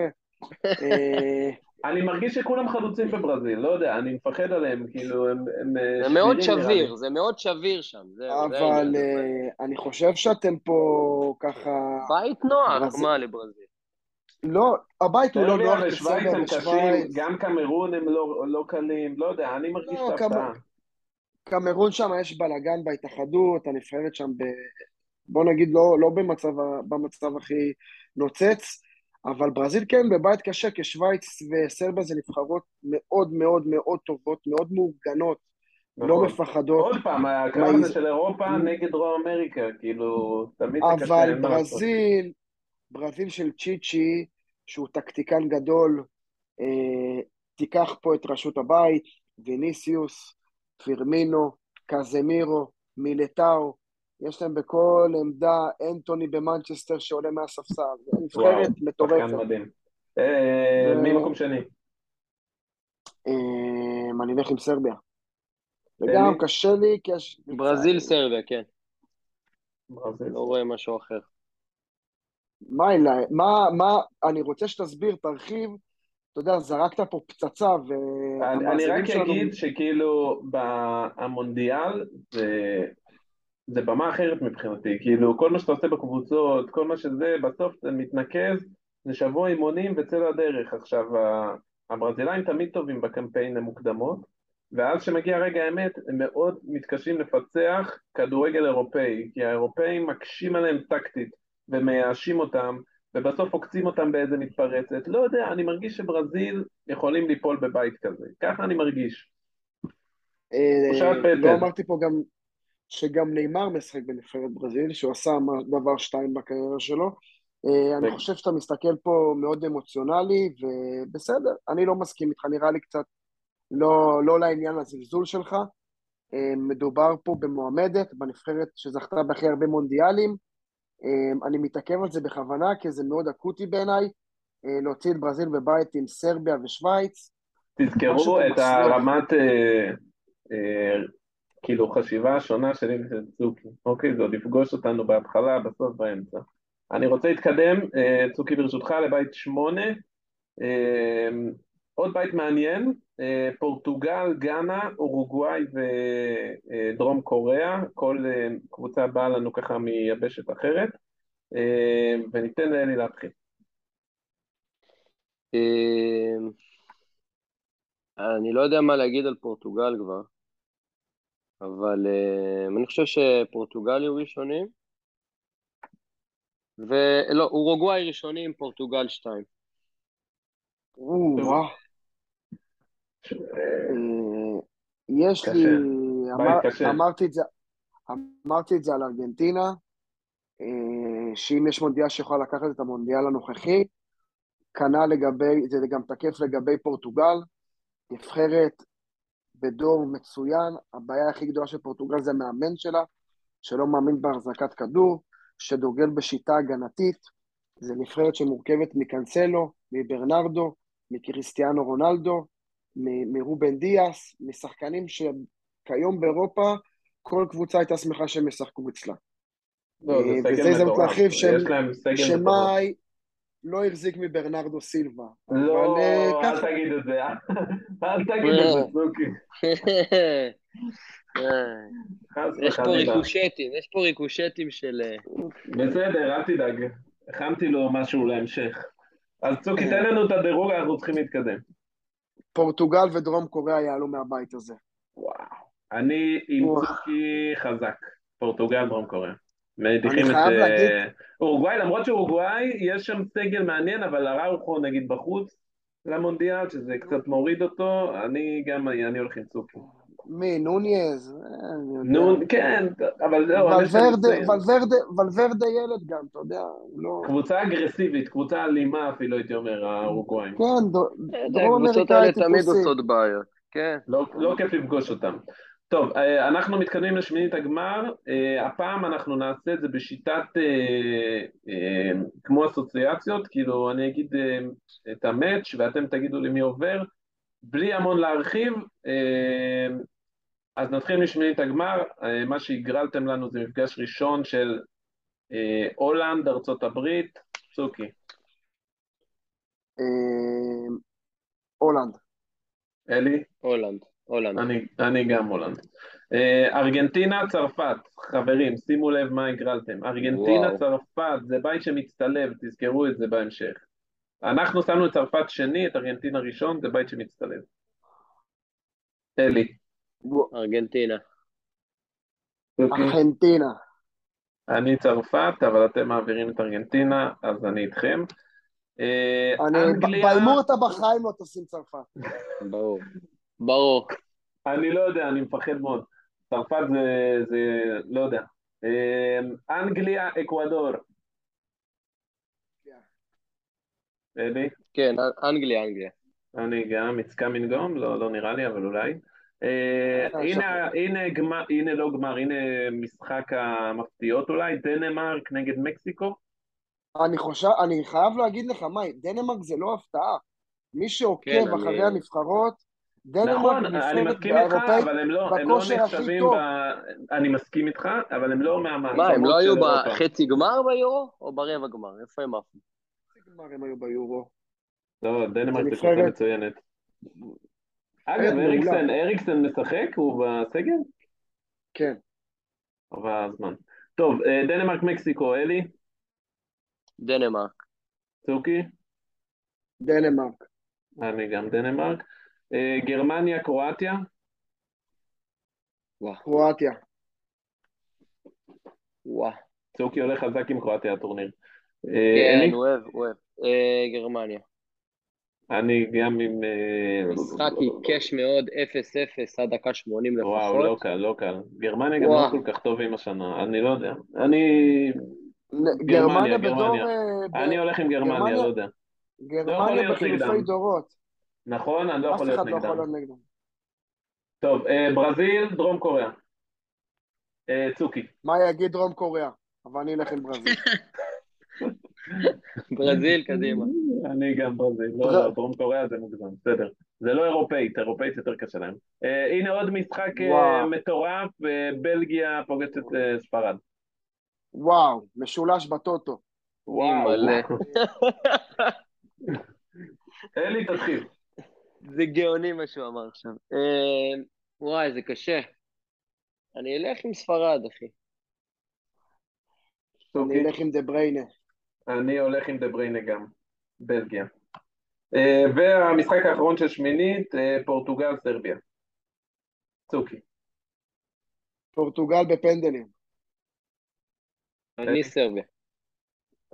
אה, אני מרגיש שכולם חלוצים בברזיל, לא יודע, אני מפחד עליהם, כאילו, הם... הם אה, זה מאוד. שביר, זה מאוד שביר שם, זה אבל. אה, אני חושב שאתם פה ככה... בית נוח. מה לברזיל? לא, הבית הוא לא נוח ושווייץ בסרביה הם קשים. גם קמרון הם לא לא קלים, לא יודע, אני מרגיש לא, את ההפתעה. קמרון שם יש בלאגן בהתאחדות, הנבחרת שם ב... בוא נגיד לא, לא במצב, במצב הכי נוצץ, אבל ברזיל כן בבית קשה, כי שווייץ וסרביה זה נבחרות מאוד מאוד מאוד טובות, מאוד מאורגנות, לא נכון. מפחדות, עוד פעם, הקרב הזה של אירופה נגד דרום אמריקה, כאילו, תמיד זה קשה. אבל. ברזיל, ברזיל של צ'יצ'י, שהוא טקטיקן גדול, אה, תיקח פה את ראשות הבית, ויניסיוס, פירמינו, קזמירו, מילטאו, יש להם בכל עמדה אנטוני במנצ'סטר שעולה מהספסל, זו וואו, נבחרת מטורפת. מדהים. אה, זה- מי מקום שני? אה, אני אלך עם סרביה. וגם? קשה לי, כי יש... ברזיל, סרביה, כן. ברזיל. לא רואה משהו אחר. מה, אלה- מה, מה, אני רוצה שתסביר, תרחיב, אתה יודע, זרקת פה פצצה, אני, אני רק שלנו... אגיד שכאילו במונדיאל זה זה במה אחרת מבחינתי, כאילו כל מה שאתה עושה בקבוצות, כל מה שזה, בסוף זה מתנקז, זה שבוע אימונים וצא לדרך. עכשיו, הברזילאים תמיד טובים בקמפיין המוקדמות, ואז כשמגיע רגע האמת, הם מאוד מתקשים לפצח כדורגל אירופאי, כי האירופאים מקשים עליהם טקטית ומייאשים אותם, ובסוף עוקצים אותם באיזה מתפרצת. לא יודע, אני מרגיש שברזיל יכולים ליפול בבית כזה. ככה אני מרגיש. אה, לא אמרתי פה גם שגם נאמר משחק בנבחרת ברזיל, שהוא עשה דבר שתיים בקריירה שלו. אה, אני חושב שאתה מסתכל פה מאוד אמוציונלי, ובסדר, אני לא מסכים איתך, נראה לי קצת לא, לא לעניין הזלזול שלך. אה, מדובר פה במועמדת, בנבחרת שזכתה בהכי הרבה מונדיאלים. אה, אני מתעכב על זה בכוונה, כי זה מאוד אקוטי בעיניי, להוציא את ברזיל בבית עם סרביה ושווייץ. תזכרו את הרמת, כאילו, חשיבה שונה שלי ושל צוקי. אוקיי, זה עוד יפגוש אותנו בהתחלה, בסוף, באמצע. אני רוצה להתקדם, אה, צוקי ברשותך, לבית שמונה. אה, עוד בית מעניין, אה, פורטוגל, גאנה, אורוגוואי ודרום קוריאה, כל קבוצה באה לנו ככה מיבשת אחרת, וניתן לאלי להתחיל. אני לא יודע מה להגיד על פורטוגל כבר, אבל אני חושב שפורטוגל יהיו ראשונים. ולא, אורוגוואי ראשונים, פורטוגל שתיים. אה, יש לי, אמרתי את זה, אמרתי את זה על ארגנטינה, אה, שאם יש מונדיאל שיכול לקחת את המונדיאל הנוכחי, כנ"ל לגבי, זה גם תקף לגבי פורטוגל, נבחרת בדור מצוין, הבעיה הכי גדולה של פורטוגל זה המאמן שלה, שלא מאמין בהחזקת כדור, שדוגל בשיטה הגנתית, זה נבחרת שמורכבת מקנסלו, מברנרדו, מקריסטיאנו רונלדו, מרובן דיאס, משחקנים שכיום באירופה כל קבוצה הייתה שמחה שהם ישחקו אצלה. לא, זה אה, סגל מטורף, להתחיל שמאי לא החזיק מברנרדו סילבה. לא, אה, אל תגיד את זה, אל תגיד את זה, סוכי. [laughs] יש פה ריקושטים, יש פה ריקושטים של... אה, בסדר, אל תדאג, הכנתי לו משהו להמשך. אז צוקי, תן לנו את הדירוג, אנחנו צריכים להתקדם. פורטוגל ודרום קוריאה יעלו מהבית הזה. וואו. אני עם צוקי חזק. פורטוגל, דרום קוריאה. מדיחים את אה, אורוגוואי, למרות שאורוגוואי, יש שם סגל מעניין, אבל אראוכו נגיד בחוץ למונדיאל, שזה קצת מוריד אותו, אני גם, אני הולך עם צוקי. מי, נוניז? נון, כן, אבל זהו. ולוורדה ילד גם, אתה יודע, לא... קבוצה אגרסיבית, קבוצה אלימה אפילו, הייתי אומר, האורוגוואים. כן, דרום אמריקאי טיפוסי. הקבוצות האלה תמיד עושות בעיות, כן. לא, לא כיף לפגוש אותם. טוב, אה, אנחנו מתקדמים לשמינית הגמר, אה, הפעם אנחנו נעשה את זה בשיטת אה, כמו אסוציאציות, כאילו אני אגיד את המאץ' ואתם תגידו לי מי עובר, בלי המון להרחיב, אז נתחיל משמינית הגמר, מה שהגרלתם לנו זה מפגש ראשון של הולנד, ארצות הברית, צוקי. הולנד. אלי? הולנד. הולנד. אני, אני גם הולנד. אה, ארגנטינה, צרפת, חברים, שימו לב מה הגרלתם. ארגנטינה, וואו. צרפת, זה בית שמצטלב, תזכרו את זה בהמשך. אנחנו שמנו את צרפת שני, את ארגנטינה ראשון, זה בית שמצטלב. אלי. ארגנטינה. ארגנטינה. אני צרפת, אבל אתם מעבירים את ארגנטינה, אז אני איתכם. אה. בהימור אתה בחיים לא תשים צרפת. ברור. ברור. אני לא יודע, אני מפחד מאוד. צרפת זה, זה לא יודע. אמ, אנגליה, אקוודור. אלי? כן, אנגליה, אנגליה. אני גם, it's coming home, לא, לא נראה לי, אבל אולי. אה, הנה, הנה, גמר, הנה לא גמר, הנה משחק המפתיעות אולי, דנמרק נגד מקסיקו. אני חושב, אני חייב להגיד לך, מאי, דנמרק זה לא הפתעה. מי שעוקב כן, אחרי. הנבחרות, נכון, איתך, אבל הם לא, לא נחשבים, ב... אני מסכים איתך, אבל הם לא מהמעצמות מה, הם לא היו בחצי גמר ביורו, או ברבע גמר? איפה הם עפו? בחצי גמר הם היו ביורו. לא, דנמרק זה קבוצה מצוינת. אגב, אריקסן, אריקסן משחק? הוא בסגל? כן. עבר הזמן. טוב, אה, דנמרק, מקסיקו, אלי, דנמרק. צוקי, דנמרק. אני גם דנמרק. אה, גרמניה, קרואטיה. קרואטיה. צוקי הולך חזק עם קרואטיה הטורניר. אה, כן, אלי? אוהב, אוהב. אה, גרמניה. אני גם עם... אה, משחק עיקש מאוד, 0-0 עד דקה 80 לפחות. וואו, לא קל, לא קל. גרמניה גם. לא כל כך טובים השנה, אני לא יודע. אני... גרמניה, גרמניה. אה, אני הולך עם גרמניה, לא יודע. גרמניה בחילופי נגדם. דורות. נכון? אני לא אף יכול להיות אחד לא יכול נגדם. להיות נגדם. טוב, אה, ברזיל, דרום קוריאה. אה, צוקי. מה יגיד דרום קוריאה? אבל אני אלך עם ברזיל. [laughs] [laughs] ברזיל, קדימה. אני גם ברזיל, לא, בר- לא, דרום קוריאה זה מוגזם, בסדר. זה לא אירופאית, אירופאית יותר קשה להם. אה, הנה עוד משחק אה. מטורף, אה, בלגיה פוגשת את ספרד. וואו, משולש בטוטו. וואו. מלא. [laughs] אלי, תתחיל. זה גאוני מה שהוא אמר עכשיו. וואי, זה קשה. אני אלך עם ספרד, אחי. אני צוקי. אלך עם דה בריינה. אני הולך עם דה בריינה גם, בלגיה. אה, והמשחק האחרון של שמינית, אה, פורטוגל, סרביה. צוקי. פורטוגל בפנדלים. אני סרביה.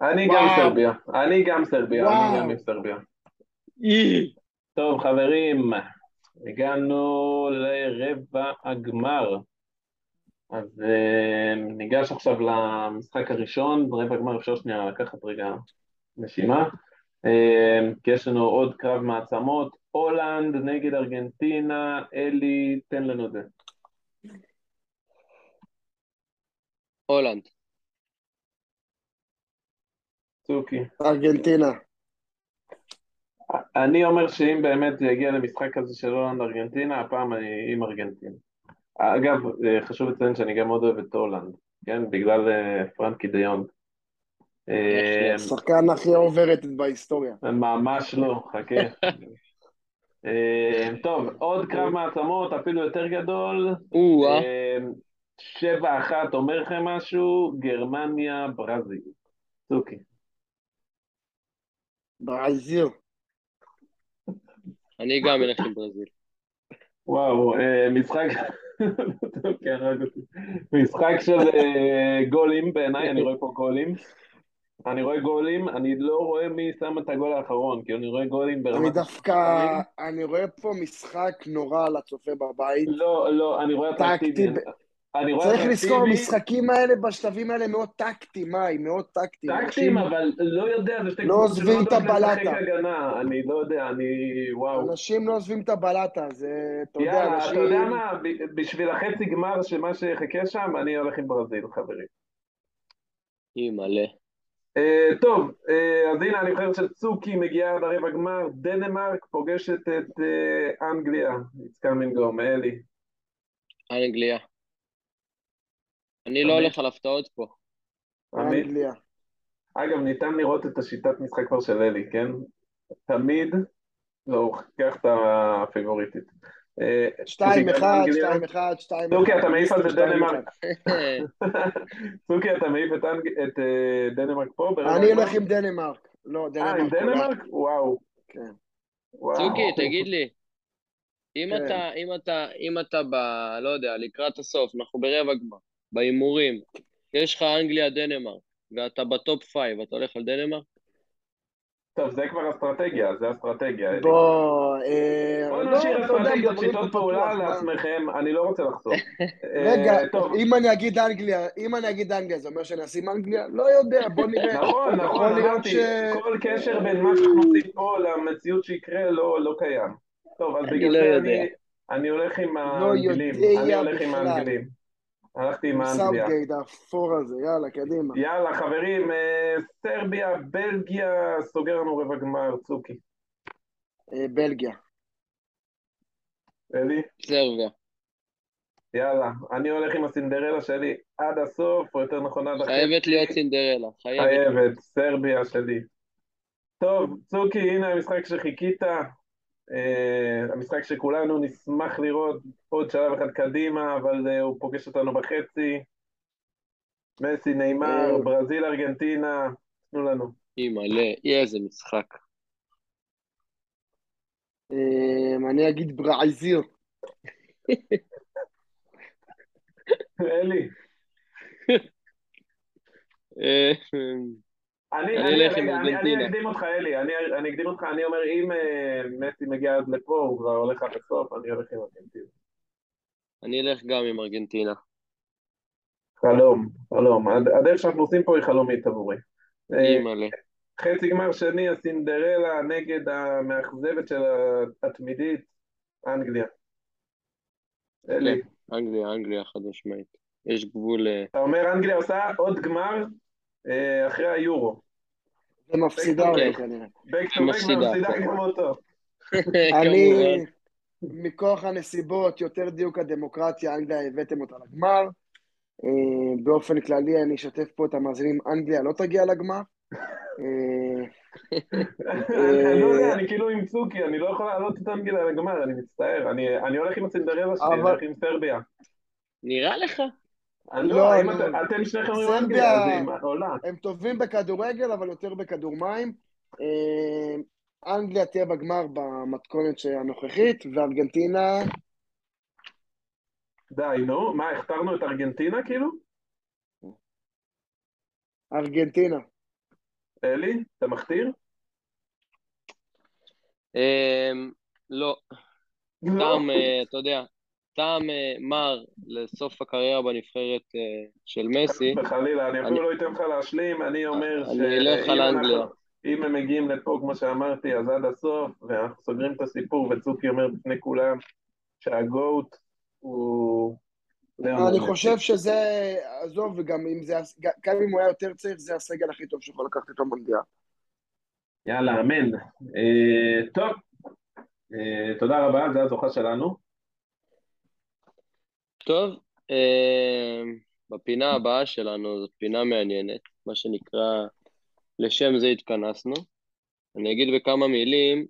אני. גם סרביה. אני גם סרביה. אני. גם עם סרביה. טוב, חברים, הגענו לרבע הגמר. אז אה, ניגש עכשיו למשחק הראשון, ברבע הגמר אפשר שנייה לקחת רגע נשימה, אה, כי יש לנו עוד קרב מעצמות, הולנד נגד ארגנטינה, אלי, תן לנו את זה. הולנד. צוקי. ארגנטינה. אני אומר שאם באמת זה יגיע למשחק כזה של הולנד-ארגנטינה, הפעם אני עם ארגנטינה. אגב, אה, חשוב לציין שאני גם מאוד אוהב את הולנד, כן? בגלל אה, פרנקי דיון. אה, השחקן הכי אוברטד בהיסטוריה. ממש לא, חכה. [laughs] טוב, עוד קרב מעצמות, אפילו יותר גדול. אה, שבע אחת אומר לכם משהו, גרמניה, ברזיל. צוקי. ברזיל. אני גם אלך עם ברזיל. וואו, משחק... משחק של אה, גולים בעיניי, אני רואה פה גולים. אני רואה גולים, אני לא רואה מי שם את הגול האחרון, כי אני רואה גולים ברמת... אני דווקא, אני רואה פה משחק נורא לצופה בבית. לא, לא, אני רואה טקטי אני רואה צריך לזכור. המשחקים האלה בשלבים האלה מאוד טקטיים, מאי, מאוד טקטיים. טקטיים, אבל לא יודע, זה שתי לא קבוצות עוזבים שלא את הבלטה. אני לא יודע, אני... וואו. אנשים לא עוזבים את הבלטה, זה, אתה יודע, אנשים... אתה יודע מה, ב- בשביל החצי גמר של מה שיחכה שם, אני הולך עם ברזיל, חברים. היא מלא. אה, טוב, אה, אז הנה הנבחרת של צוקי מגיעה עד הרבע גמר, דנמרק פוגשת את אה, אנגליה, it's coming home, אלי. אנגליה. אני לא. הולך על הפתעות פה. אנגליה. אגב, ניתן לראות את השיטת משחק כבר של אלי, כן? תמיד, לא, הוא קח את הפיבוריטית. אה, שתיים צוקי, אחד, אנגליה. שתיים אחד, שתיים צוקי, אחד. אתה מעיף על דנמרק. [laughs] צוקי, אתה מעיף את אה, דנמרק פה? אני? הולך עם דנמרק. לא, אה, דנמרק. עם כולה. דנמרק? וואו. כן. וואו. צוקי, תגיד לי, אם כן. אתה, אם אתה, אם אתה ב... לא יודע, לקראת הסוף, אנחנו ברבע גמר, בהימורים, יש לך אנגליה, דנמרק, ואתה ב top five, אתה הולך על דנמרק? טוב, זה כבר אסטרטגיה, זה אסטרטגיה. בוא, אה, בואו לא, נשאיר יודע, אסטרטגיות, שיטות פעולה? לעצמכם, אני לא רוצה לחשוף. [laughs] רגע, אה, טוב, אם אני אגיד אנגליה, אם אני אגיד אנגליה, זה אומר שאני אשים אנגליה? לא יודע, בוא [laughs] נראה. נכון, נכון, אמרתי. כל קשר בין מה שאנחנו עושים פה למציאות שיקרה לא לא קיים. טוב, אז בגלל לא זה. אני- הולך עם לא האנגלים, אני הולך עם. האנגלים. הלכתי עם האנגליה. סאוטגייט, האפור הזה, יאללה, קדימה. יאללה, חברים, אה, סרביה, בלגיה, סוגר לנו רבע גמר, צוקי. אה, בלגיה. אלי? סרביה. יאללה, אני הולך עם הסינדרלה שלי עד הסוף, או יותר נכון עד החצי. חייבת להיות סינדרלה, חייבת. חייבת, סרביה שלי. טוב, צוקי, הנה המשחק שחיכית, המשחק שכולנו נשמח לראות עוד שלב אחד קדימה, אבל אה, הוא פוגש אותנו בחצי. מסי, נאמר, אה, ברזיל, ארגנטינה, תנו לנו. אימא'לה, איזה משחק. אה, אני אגיד ברזיל. אלי. [laughs] אני, אלך עם. אקדים אותך, אלי, אני, אקדים אותך, אני אומר, אם אה, מסי מגיע עד לפה, הוא כבר הולך עד הסוף, אני הולך עם ארגנטינה. אני אלך גם עם ארגנטינה. חלום, חלום. הד- הדרך שאנחנו עושים פה היא חלומית עבורי. אה, אימא'לה. חצי גמר שני, הסינדרלה נגד המאכזבת של התמידית, אנגליה. אלי, אנגליה, אנגליה, חד משמעית. יש גבול... אה, אתה אומר אנגליה עושה עוד גמר אחרי היורו. ומפסידה כן. אותו כנראה. מפסידה. גם אותו. אני. מכוח הנסיבות, יותר דיוק הדמוקרטיה, אנגליה הבאתם אותה לגמר. אה, באופן כללי, אני אשתף פה את המאזינים, אנגליה לא תגיע לגמר. אה, [laughs] אני לא יודע, אני כאילו עם צוקי, אני לא יכול להעלות את אנגליה לגמר, אני מצטער. אני אני הולך עם הסינדרלה שלי, אני הולך עם סרביה. נראה לך? לא, לא, אם אני- אתם- שניכם אומרים אנגליה, אז היא עולה. הם טובים בכדורגל, אבל יותר בכדור מים. אה, אנגליה תהיה בגמר במתכונת הנוכחית, וארגנטינה, די, נו, מה, הכתרנו את ארגנטינה כאילו? ארגנטינה. אלי, אתה מכתיר? אמ, לא. לא. טעם, אה, אתה יודע, טעם אה, מר לסוף הקריירה בנבחרת אה, של מסי. וחלילה, אני אפילו אני- לא אתן לך להשלים, אני אומר אני שאם אלך על אנגליה. אם הם מגיעים לפה, כמו שאמרתי, אז עד הסוף, ואנחנו סוגרים את הסיפור, וצוקי אומר בפני כולם שהגוט הוא... אני. חושב שזה, עזוב, וגם אם זה, גם אם הוא היה יותר צעיר, זה הסגל הכי טוב שיכול לקחת את המונדיאל. יאללה, אמן. אה, טוב, תודה רבה, זה הזוכה שלנו. טוב, אמ, בפינה הבאה שלנו זאת פינה מעניינת, מה שנקרא, לשם זה התכנסנו. אני אגיד בכמה מילים,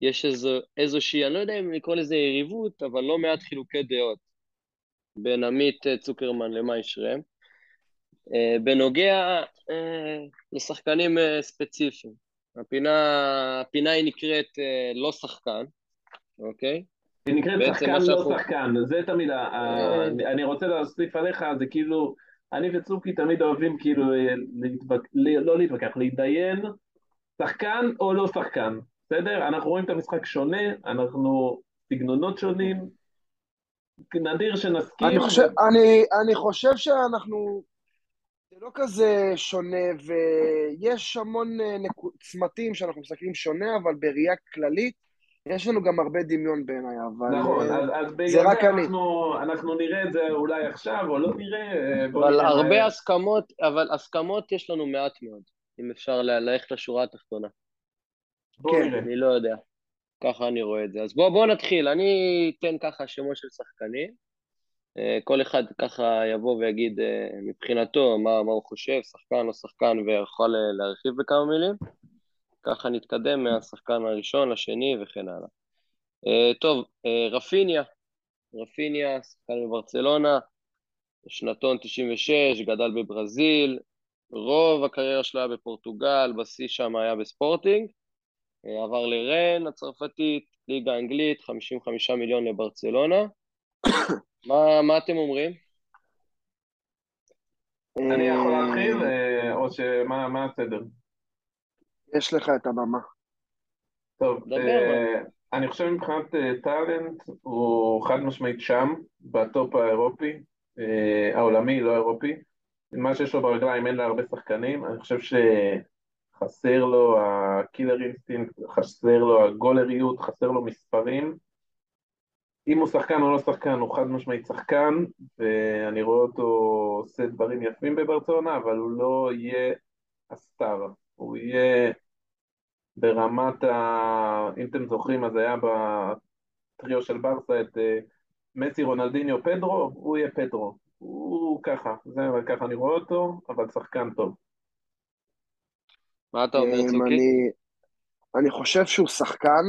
יש איזו, איזושהי, אני לא יודע אם לקרוא לזה יריבות, אבל לא מעט חילוקי דעות בין עמית אה, צוקרמן למאי שרם, אה, בנוגע אה, לשחקנים אה, ספציפיים. הפינה, הפינה היא נקראת אה, לא שחקן, אוקיי? היא נקראת שחקן לא שאנחנו- שחקן, זה תמיד, ה- ה- אני- רוצה להוסיף עליך, זה כאילו, אני וצוקי תמיד אוהבים כאילו אה, להתווכ- ל- לא להתווכח, להתדיין, שחקן או לא שחקן, בסדר? אנחנו רואים את המשחק שונה, אנחנו סגנונות שונים, נדיר שנסכים. אני חושב, אני, אני חושב שאנחנו, זה לא כזה שונה, ויש המון אה, צמתים שאנחנו מסתכלים שונה, אבל בראייה כללית, יש לנו גם הרבה דמיון בעיניי, אבל... נכון, אה, אז, אז זה בגלל רק זה אני. אנחנו, אנחנו נראה את זה אולי עכשיו או לא נראה, אה, אבל נראה הרבה יהיה. הסכמות, אבל הסכמות יש לנו מעט מאוד, אם אפשר ללכת לשורה התחתונה. כן. נראה. אני לא יודע. ככה אני רואה את זה. אז בואו בוא נתחיל. אני אתן ככה שמות של שחקנים. אה, כל אחד ככה יבוא ויגיד מבחינתו מה, מה הוא חושב, שחקן או שחקן, ויכול להרחיב בכמה מילים. ככה נתקדם מהשחקן הראשון לשני וכן הלאה. אה, טוב, אה, רפיניה. רפיניה, שחקן בברצלונה, שנתון 96, גדל בברזיל, רוב הקריירה שלו היה בפורטוגל, בשיא שם היה בספורטינג, אה, עבר לרן הצרפתית, ליגה אנגלית, 55 מיליון לברצלונה. [coughs] מה, מה אתם אומרים? אני יכול להתחיל, אה, או שמה מה הסדר? יש לך את הבמה. טוב, אה, אני חושב מבחינת אה, talent הוא חד משמעית שם, בטופ האירופי, אה, העולמי, לא האירופי. מה שיש לו ברגליים אין להרבה שחקנים, אני חושב שחסר לו ה killer instinct, חסר לו הגולריות, חסר לו מספרים. אם הוא שחקן או לא שחקן, הוא חד משמעית שחקן, ואני רואה אותו עושה דברים יפים בברצלונה, אבל הוא לא יהיה הסטאר, הוא יהיה ברמת ה... אם אתם זוכרים, אז היה בטריו של ברסה את אה, מסי, רונלדיניו, פדרו, הוא יהיה פדרו. הוא ככה, זה ככה אני רואה אותו, אבל שחקן טוב. מה אתה אומר, אמ, צוקי? אני, אני חושב שהוא שחקן,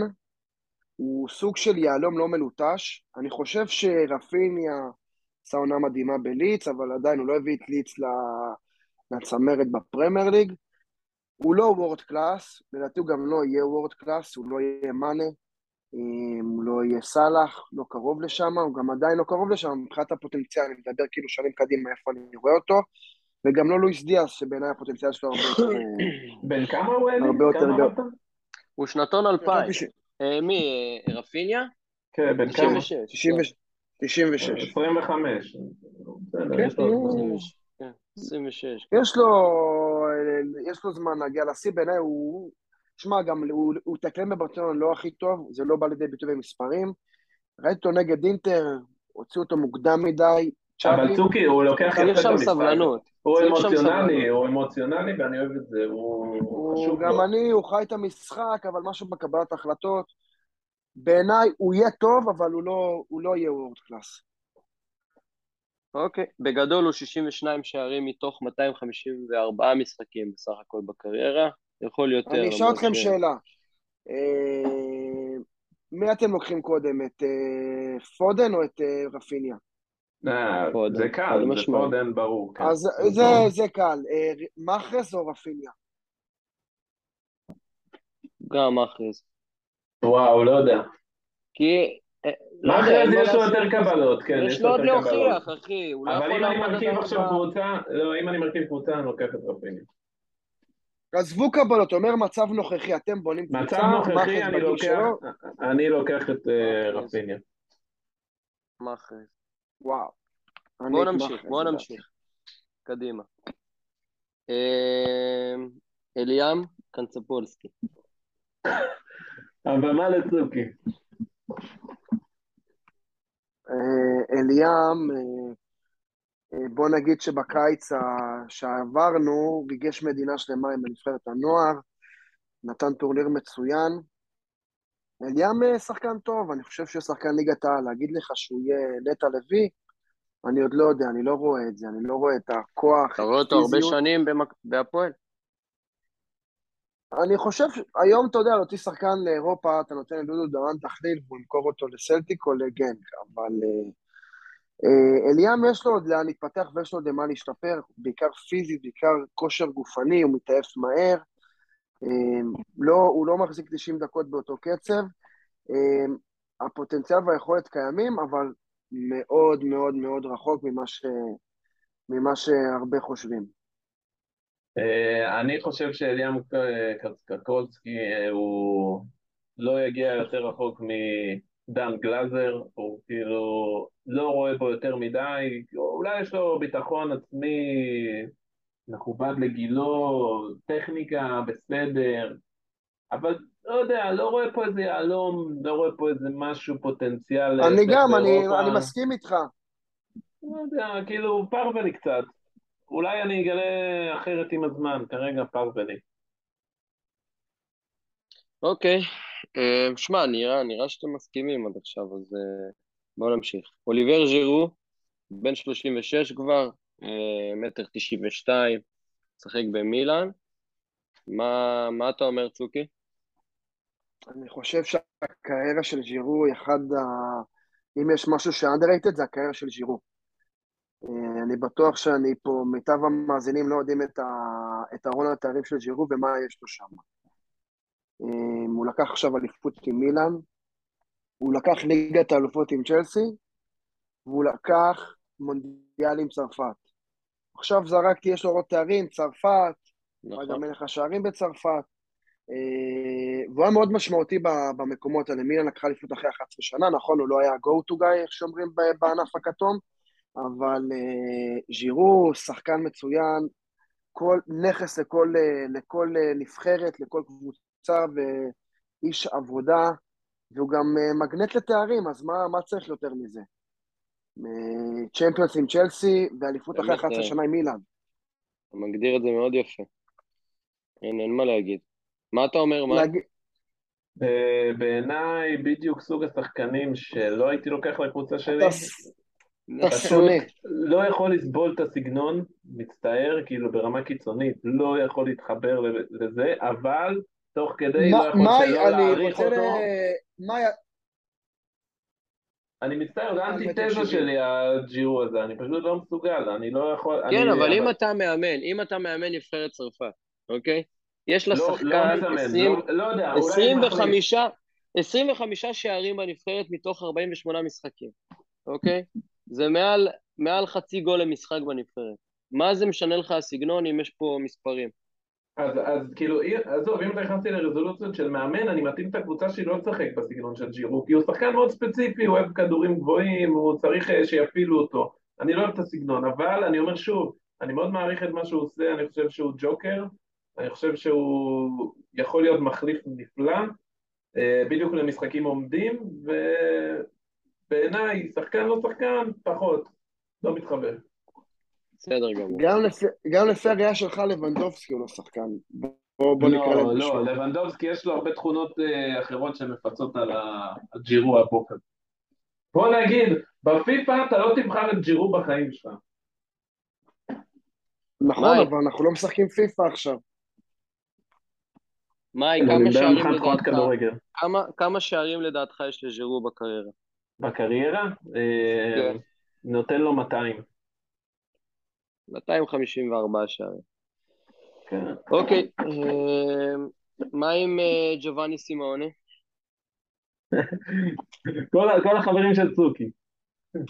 הוא סוג של יהלום לא מלוטש. אני חושב שרפיניה עשה עונה מדהימה בליץ, אבל עדיין הוא לא הביא את ליץ לצמרת בפרמייר ליג. הוא לא world class, לדעתי הוא גם לא יהיה world class, הוא לא יהיה מאנה, הוא לא יהיה סאלח, לא קרוב לשם, הוא גם עדיין לא קרוב לשם, מבחינת הפוטנציאל, אני מדבר כאילו שנים קדימה איפה אני רואה אותו, וגם לא לואיס דיאס, שבעיניי הפוטנציאל שלו הרבה יותר... [coughs] בן כמה הוא אלי? הרבה יותר... אמרת? הוא שנתון אלפיים. אה, מי, אה, רפיניה? כן, בן כמה? 96. 96. 25. בסדר, כן, יש לו נו. זמן. 26. יש לו, יש לו זמן להגיע לשיא, בעיניי הוא... שמע, גם הוא, הוא תקלם בברצלונה לא הכי טוב, זה לא בא לידי ביטוי במספרים. ראיתי אותו נגד אינטר, הוציאו אותו מוקדם מדי. אבל צוקי, הוא לוקח יפה את שם המשחק. סבלנות. הוא צריך שם אמוציונלי, סבלנות. הוא אמוציונלי ואני אוהב את זה, הוא הוא הוא חשוב גם לו. אני, הוא חי את המשחק, אבל משהו בקבלת החלטות. בעיניי הוא יהיה טוב, אבל הוא לא, הוא לא יהיה וורד קלאס. אוקיי. בגדול הוא 62 שערים מתוך 254 משחקים בסך הכל בקריירה. יכול יותר. אני אשאל אתכם ש- שאלה. אה, מי אתם לוקחים קודם, את אה, פודן או את אה, רפיניה? פודן, זה קל, זה. פודן ברור. כן. אז זה, זה קל. מאחרס או רפיניה? גם מאחרז. וואו, לא יודע. כי... אה, לא זה יש לו. יותר קבלות, כן, יש לו עוד יותר קבלות. להוכיח, אחי. לא אבל אם אני מרכיב עכשיו. קבוצה, לא, אם אני מרכיב קבוצה, אני לוקח את רפיני. עזבו קבלות, אומר מצב נוכחי, אתם בונים מצב קבוצה, נוכחי, מאחרס אני לוקח, אני לוקח את אה. רפיניה. מאחרז. וואו. בואו נמשיך, בואו. נמשיך. קדימה. אה, אליאם קנצפולסקי. הבמה לצוקי. אה, אליאם, אה, אה, בוא נגיד שבקיץ שעברנו, ריגש מדינה שלמה עם נבחרת הנוער, נתן טורניר מצוין. אליאם שחקן טוב, אני חושב שהוא שחקן ליגת העל. להגיד לך שהוא יהיה נטע לביא, אני עוד לא יודע, אני לא רואה את זה, אני לא רואה את הכוח, אתה רואה אותו הרבה. שנים במק- בהפועל? אני חושב, היום אתה יודע, להוציא שחקן לאירופה, אתה נותן לדודו דהן תחליל והוא ימכור אותו לסלטיק או לגנק, אבל אה, אה, אליאם יש לו עוד לאן להתפתח ויש לו עוד למה להשתפר, בעיקר פיזית, בעיקר כושר גופני, הוא מתעייף מהר, אה, לא, הוא לא מחזיק 90 דקות באותו קצב, הפוטנציאל והיכולת קיימים, אבל מאוד מאוד מאוד רחוק ממה, ש, ממה שהרבה חושבים. אה, אני חושב שאליאם קרקולסקי אה, הוא לא יגיע יותר רחוק מדן גלאזר, הוא כאילו לא רואה בו יותר מדי, אולי יש לו ביטחון עצמי מכובד לגילו, טכניקה בסדר, אבל לא יודע, לא רואה פה איזה יהלום, לא רואה פה איזה משהו פוטנציאל אני לצאת גם, אני. אני מסכים איתך. לא יודע, כאילו פרוולי קצת. אולי אני אגלה אחרת עם הזמן, כרגע פרוולי. אוקיי. אה, שמע, נראה, נראה שאתם מסכימים עד עכשיו, אז אה, בואו נמשיך. אוליבר ז'ירו, בן 36 כבר, אה, מטר 92, משחק במילאן. מה, מה אתה אומר, צוקי? אני חושב שהקריירה של ז'ירו היא אחד ה... אם יש משהו ש-underrated זה הקריירה של ז'ירו. אה, אני בטוח שאני פה, מיטב המאזינים לא יודעים את, ה... את ארון התארים של ז'ירו ומה יש לו שם. אה, הוא לקח עכשיו אליפות עם מילאן, הוא לקח ליגת האלופות עם צ'לסי, והוא לקח מונדיאל עם צרפת. עכשיו זרקתי, יש לו עוד תארים, צרפת, נכון. גם מלך השערים בצרפת. אה, והוא היה מאוד משמעותי במקומות האלה. מילן לקחה אליפות אחרי 11 שנה, נכון, הוא לא היה go to guy, איך שאומרים בענף הכתום, אבל אה, ז'ירו, שחקן מצוין, כל נכס לכל, אה, לכל אה, נבחרת, לכל קבוצה ואיש עבודה, והוא גם מגנט לתארים, אז מה, מה צריך יותר מזה? צ'מפיונס עם צ'לסי ואליפות אחרי באמת, 11 אה, שנה עם מילאן. אתה מגדיר את זה מאוד יפה. אין, אין מה להגיד. מה אתה אומר, מה? אה, בעיניי בדיוק סוג השחקנים שלא הייתי לוקח לקבוצה שלי, אתה אתה. לא יכול לסבול את הסגנון, מצטער, כאילו ברמה קיצונית, לא יכול להתחבר לזה, אבל תוך כדי לא יכול שלא אני להעריך רוצה אותו. ל... מה... אני מצטער, זה האנטיתזה שלי, הג'ירו הזה, אני פשוט לא מסוגל, אני לא יכול... כן, אני, אבל אם אתה מאמן, אם אתה מאמן נבחרת צרפת, אוקיי? יש לה לא, שחקן לא מסמן, 20 לא, לא יודע, אולי... מחליף. 25, 25 שערים בנבחרת מתוך 48 משחקים, אוקיי? זה מעל, מעל חצי גול למשחק בנבחרת. מה זה משנה לך הסגנון אם יש פה מספרים? אז, אז כאילו, אי- עזוב, אם אתה נכנסתי לרזולוציות של מאמן, אני מתאים את הקבוצה שלי לא לשחק בסגנון של ג'ירו, כי הוא שחקן מאוד ספציפי, הוא אוהב כדורים גבוהים, הוא צריך אה, שיפעילו אותו. אני לא אוהב את הסגנון, אבל אני אומר שוב, אני מאוד מעריך את מה שהוא עושה, אני חושב שהוא ג'וקר, אני חושב שהוא יכול להיות מחליף נפלא, אה, בדיוק למשחקים עומדים, ובעיניי, שחקן לא שחקן, פחות, לא מתחבר. בסדר גמור. גם לפי- גם לפי הראייה שלך, לבנדובסקי הוא לא שחקן. בוא בוא נקרא לא, להם לא, בשמו. לבנדובסקי יש לו הרבה תכונות אה, אחרות שמפצות על ה- על ג'ירו הבוקר. בוא נגיד, בפיפ"א אתה לא תבחר את ג'ירו בחיים שלך. נכון, מאי. אבל אנחנו לא משחקים פיפא עכשיו. מאי, כמה שערים לדעתך. כמה, כמה שערים לדעתך יש לז'ירו בקריירה? בקריירה, אה, כן. נותן לו 200. 254 שערים. כן. אוקיי, אה, מה עם אה, ג'ובאני סימאונה? [laughs] כל החברים של צוקי. [laughs]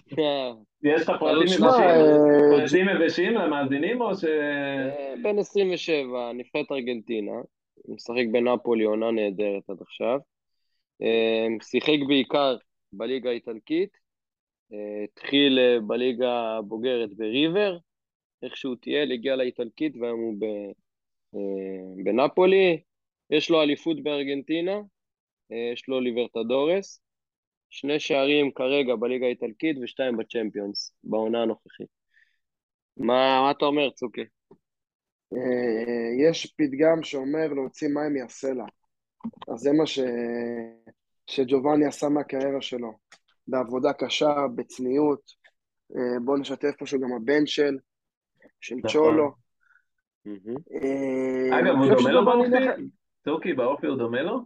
יש לך פרטים יבשים? למאזינים או ש... בן 27, נבחרת ארגנטינה, משחק בנפולי, עונה נהדרת עד עכשיו. שיחק בעיקר בליגה האיטלקית, אה, התחיל אה, בליגה הבוגרת בריבר, איכשהו טייל, הגיע לאיטלקית והיום הוא אה, בנפולי. יש לו אליפות בארגנטינה, יש לו ליברטדורס, שני שערים כרגע בליגה האיטלקית ושתיים בצ'מפיונס, בעונה הנוכחית. מה, מה אתה אומר, צוקי? יש פתגם שאומר להוציא מים מהסלע. אז זה מה ש... שג'ובאני עשה מהקריירה שלו. בעבודה קשה, בצניעות. אה, בואו נשתף פה שהוא גם הבן של, של נכון. צ'ולו. אה, אגב, הוא דומה לו באופי? צוקי, באופי הוא דומה לו?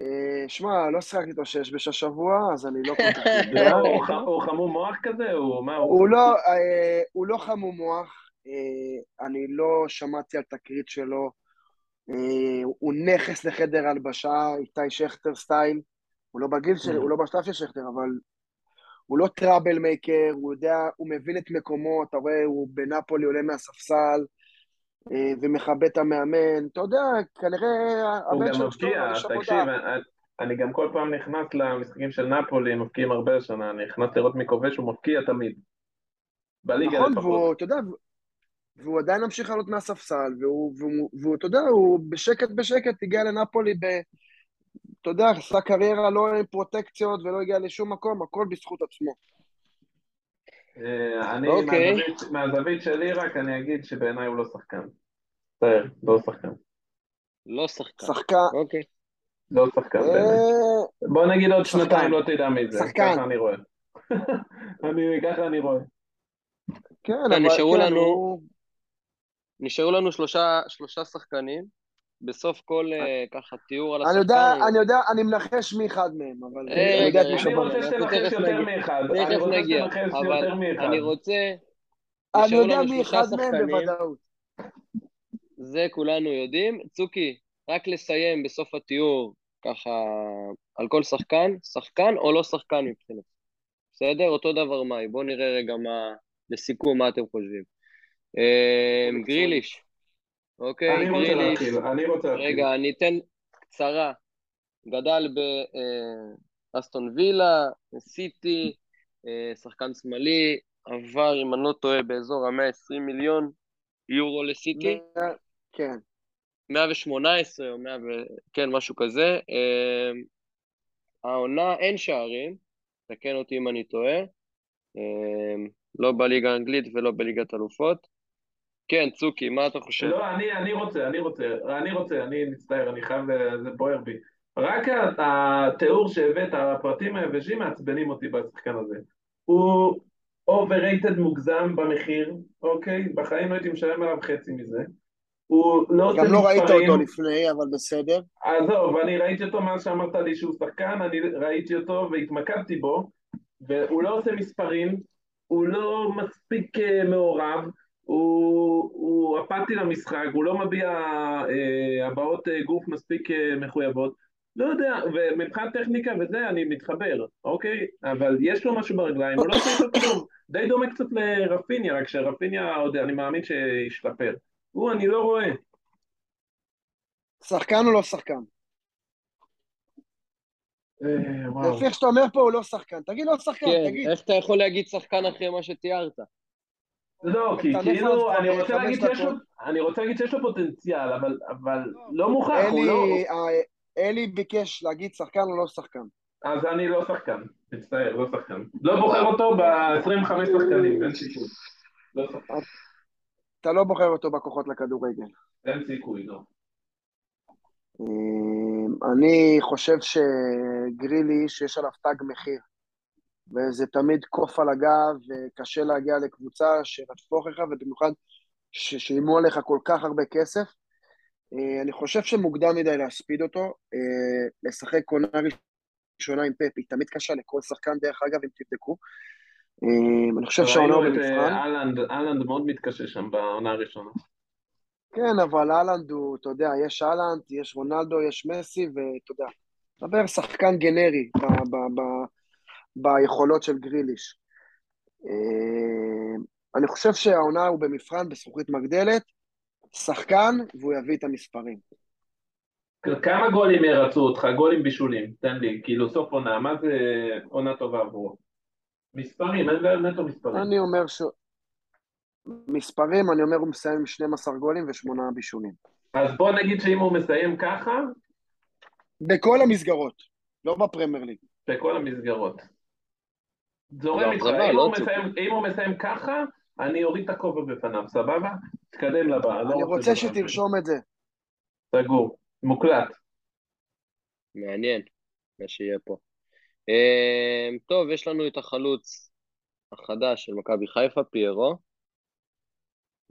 אה, שמע, לא שיחקתי איתו שש בש השבוע, אז אני לא כל כך [laughs] יודע. הוא חמום מוח כזה? הוא לא, הוא לא חמום מוח, אני לא שמעתי על תקרית שלו. אה, הוא נכס לחדר הלבשה, איתי שכטר סטייל. הוא לא בגיל של, Mm. הוא לא בשלב של שכטר, אבל הוא לא טראבל מייקר, הוא יודע, הוא מבין את מקומו, אתה רואה, הוא בנפולי עולה מהספסל אה, ומכבד את המאמן. אתה יודע, כנראה הוא גם מבקיע, תקשיב. אני- גם כל פעם נכנס למשחקים של נפולי, מבקיעים הרבה השנה, אני נכנס לראות מי כובש, הוא מבקיע תמיד. בליגה נכון, לפחות. והוא, אתה יודע, והוא עדיין ממשיך לעלות מהספסל, והוא, והוא, והוא, אתה יודע, הוא בשקט בשקט הגיע לנפולי ב... אתה יודע, עשה קריירה לא עם פרוטקציות ולא הגיע לשום מקום, הכל בזכות עצמו. אה, אני, אוקיי. מהזווית- שלי רק אני אגיד שבעיניי הוא לא שחקן. מצטער, לא שחקן. לא שחקן. שחקן, אוקיי. לא שחקן. אה, בוא נגיד עוד שחקן. שנתיים לא תדע מי זה, שחקן. ככה אני רואה. [laughs] אני, ככה אני רואה. כן, כן, אבל נשארו כן, לנו- הוא... נשארו לנו שלושה, שלושה שחקנים. בסוף כל אה, ככה תיאור על אני השחקן. יודע, הוא- אני יודע, אני מנחש מי אחד מהם, אבל רגע, אני יודע אני. רוצה שתנחש יותר. מאחד. תכף אני רוצה נגיע, שתנחש אבל יותר מאחד. אני רוצה... אני יודע מי אחד מהם. בוודאות. זה כולנו יודעים. צוקי, רק לסיים בסוף התיאור, ככה, על כל שחקן, שחקן או לא שחקן מבחינת. בסדר? אותו דבר מאי. בואו נראה רגע מה, לסיכום, מה אתם חושבים. אה, גריליש, אוקיי? אני רוצה גריליש. להתחיל, אני רוצה להתחיל. רגע, אני אתן קצרה. גדל באסטון וילה, סיטי, אה, שחקן שמאלי, עבר, אם אני לא טועה, באזור ה-120 מיליון יורו לסיטי. כן. 118 או 100 ו... כן, משהו כזה. אה, העונה אין שערים, תקן אותי אם אני טועה. אה, לא בליגה האנגלית ולא בליגת אלופות. כן, צוקי, מה אתה חושב? לא, אני, אני רוצה, אני רוצה, אני רוצה, אני מצטער, אני חייב, זה בוער בי. רק התיאור שהבאת, הפרטים היבשים מעצבנים אותי בשחקן הזה. הוא overrated מוגזם במחיר, אוקיי? בחיים לא הייתי משלם עליו חצי מזה. הוא לא עושה גם לא ראית מספרים. אותו לפני, אבל בסדר. עזוב, אני ראיתי אותו מאז שאמרת לי שהוא שחקן, אני ראיתי אותו והתמקדתי בו, והוא לא עושה מספרים, הוא לא מספיק אה, מעורב, הוא, הוא אפאתי למשחק, הוא לא מביע אה, הבעות אה, גוף מספיק אה, מחויבות. לא יודע, ומבחינת טכניקה וזה, אני מתחבר, אוקיי? אבל יש לו משהו ברגליים, הוא לא עושה איתו כלום. די דומה קצת לרפיניה, רק שרפיניה עוד, אני מאמין שישתפר. הוא, אני לא רואה. שחקן או לא שחקן? אה. לפי איך שאתה אומר פה, הוא לא שחקן. תגיד לא שחקן, כן, תגיד. איך אתה יכול להגיד שחקן אחרי מה שתיארת? לא, כי אתה כאילו, אני רוצה להגיד שיש לו. אני רוצה להגיד שיש לו פוטנציאל, אבל, אבל לא מוכח, הוא אלי, לא... אה, אלי ביקש להגיד שחקן או לא שחקן. אז אני לא שחקן, מצטער, לא שחקן. לא בוחר אותו ב-25 שחקנים, אין סיכוי. לא שחקן, אתה לא בוחר אותו בכוחות לכדורגל. אין סיכוי, לא. אה, אני חושב שגרילי, שיש עליו תג מחיר, וזה תמיד קוף על הגב, וקשה להגיע לקבוצה שתתפוך לך, ובמיוחד ששילמו עליך כל כך הרבה כסף. אה, אני חושב שמוקדם מדי להספיד אותו, אה, לשחק עונה ראשונה עם פפ, היא תמיד קשה לכל שחקן, דרך אגב, אם תבדקו. אה, אני חושב שהעונה הוא במבחן. אה, אהלנד, אהלנד מאוד מתקשה שם בעונה הראשונה. כן, אבל אהלנד הוא, אתה יודע, יש אהלנד, יש רונלדו, יש מסי, ואתה יודע, דבר שחקן גנרי ב- ב- ב- ביכולות של גריליש. אה, אני חושב שהעונה הוא במבחן בזכוכית מגדלת, שחקן, והוא יביא את המספרים. כמה גולים ירצו אותך? גולים בישולים, תן לי, כאילו סוף עונה, מה זה עונה טובה עבורו? מספרים, אין בעיה נטו מספרים. אני אומר ש... מספרים, אני אומר הוא מסיים עם 12 גולים ושמונה בישולים. אז בוא נגיד שאם הוא מסיים ככה, בכל המסגרות, לא בפרמייר ליג. בכל המסגרות. זורם לא, איתך, אם לא הוא. מסיים- אם הוא מסיים ככה, אני אוריד את הכובע בפניו, סבבה? תתקדם לבא. לא אני רוצה שתרשום את זה. סגור, מוקלט. מעניין, מה שיהיה פה. אה, טוב, יש לנו את החלוץ החדש של מכבי חיפה, פיירו.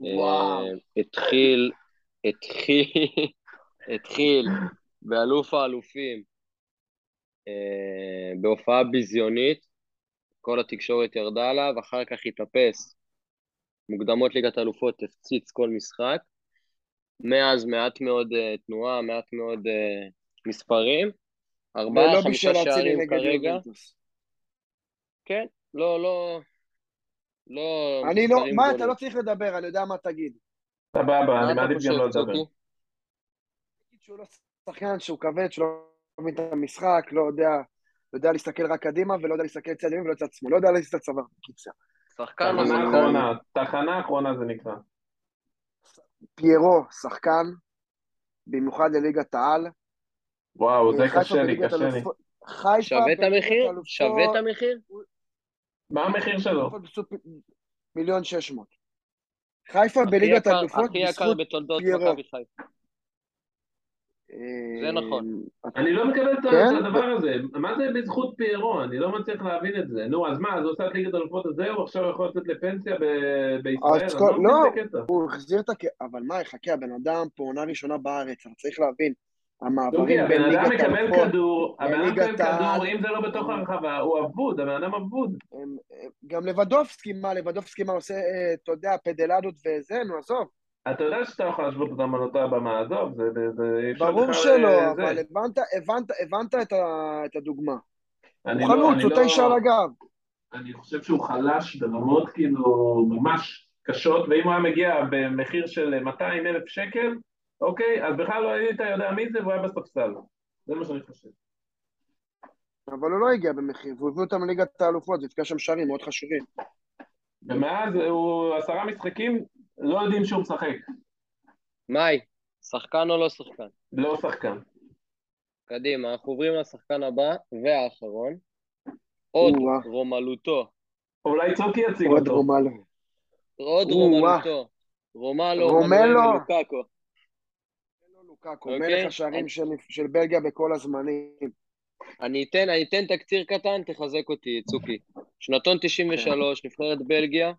וואו. אה, התחיל, התחיל, [laughs] התחיל באלוף האלופים, אה, בהופעה ביזיונית, כל התקשורת ירדה עליו, אחר כך התאפס, מוקדמות ליגת האלופות, הפציץ כל משחק, מאז מעט מאוד אה, תנועה, מעט מאוד אה, מספרים, ארבעה, חמישה שערים כרגע. כן, לא, לא, לא אני לא, מה. אתה לא צריך לדבר, אני יודע מה תגיד. סבבה, אני מעדיף גם לא לדבר. צוקי? תגיד שהוא לא שחקן, שהוא כבד, שהוא לא מבין את המשחק, לא יודע, יודע להסתכל רק קדימה, ולא יודע להסתכל צד ימין ולא צד שמאל, לא יודע את הצוואר, בקיצר. שחקן? אחרונה, תחנה אחרונה זה נקרא. פיירו, שחקן, במיוחד לליגת העל. וואו, זה קשה לי, קשה לי. שווה את המחיר? שווה את המחיר? מה המחיר שלו? בזכות מיליון שש מאות. חיפה בליגת האלופות הכי יקר בזכות בתולדות פיירו. מכבי חיפה. זה נכון. אני לא מקבל את כן? את הדבר הזה. מה זה בזכות פיירו? אני לא מצליח להבין את זה. נו, אז מה, אז הוא עושה את ליגת אלופות הזה, הוא עכשיו יכול לצאת לפנסיה ב- בישראל? לא. הוא החזיר את הכ... אבל מה, חכה, הבן אדם פה עונה ראשונה בארץ, אתה צריך להבין, המעברים הבן בין אדם ליגת מקבל האלופות, כדור, הבן אדם מקבל כדור. אם זה לא בתוך הרחבה, הוא אבוד, הבן אדם אבוד. גם לבדובסקי, מה, לבדובסקי מה עושה, אה, אתה יודע, פדלדות וזה, נו, עזוב. אתה יודע שאתה יכול להשוות אותם על אותה במה, עזוב, זה... ברור שלא, אה, אבל זה. הבנת, הבנת, הבנת את ה- את הדוגמה. הוא לא- חלוץ, הוא לא- תשע על הגב. אני חושב שהוא חלש ברמות כאילו ממש קשות, ואם הוא היה מגיע במחיר של 200 אלף שקל, אוקיי, אז בכלל לא היית יודע מי זה והוא היה בספסל. זה מה שאני חושב. אבל הוא לא הגיע במחיר, והוא הביא אותם לליגת האלופות, והבקיע שם שערים מאוד חשובים. ומאז הוא עשרה משחקים, לא יודעים שהוא משחק. מאי, שחקן או לא שחקן? לא שחקן. קדימה, אנחנו עוברים לשחקן הבא והאחרון. עוד או-אה. רומלוטו. אולי צוקי יציג עוד אותו. עוד או-אה. רומלוטו. רומלו, רומלו. לוקאקו. לוקאקו, אוקיי. מלך השערים של, בלגיה בכל הזמנים. אני אתן, אני אתן תקציר קטן, תחזק אותי, צוקי. שנתון 93, נבחרת בלגיה,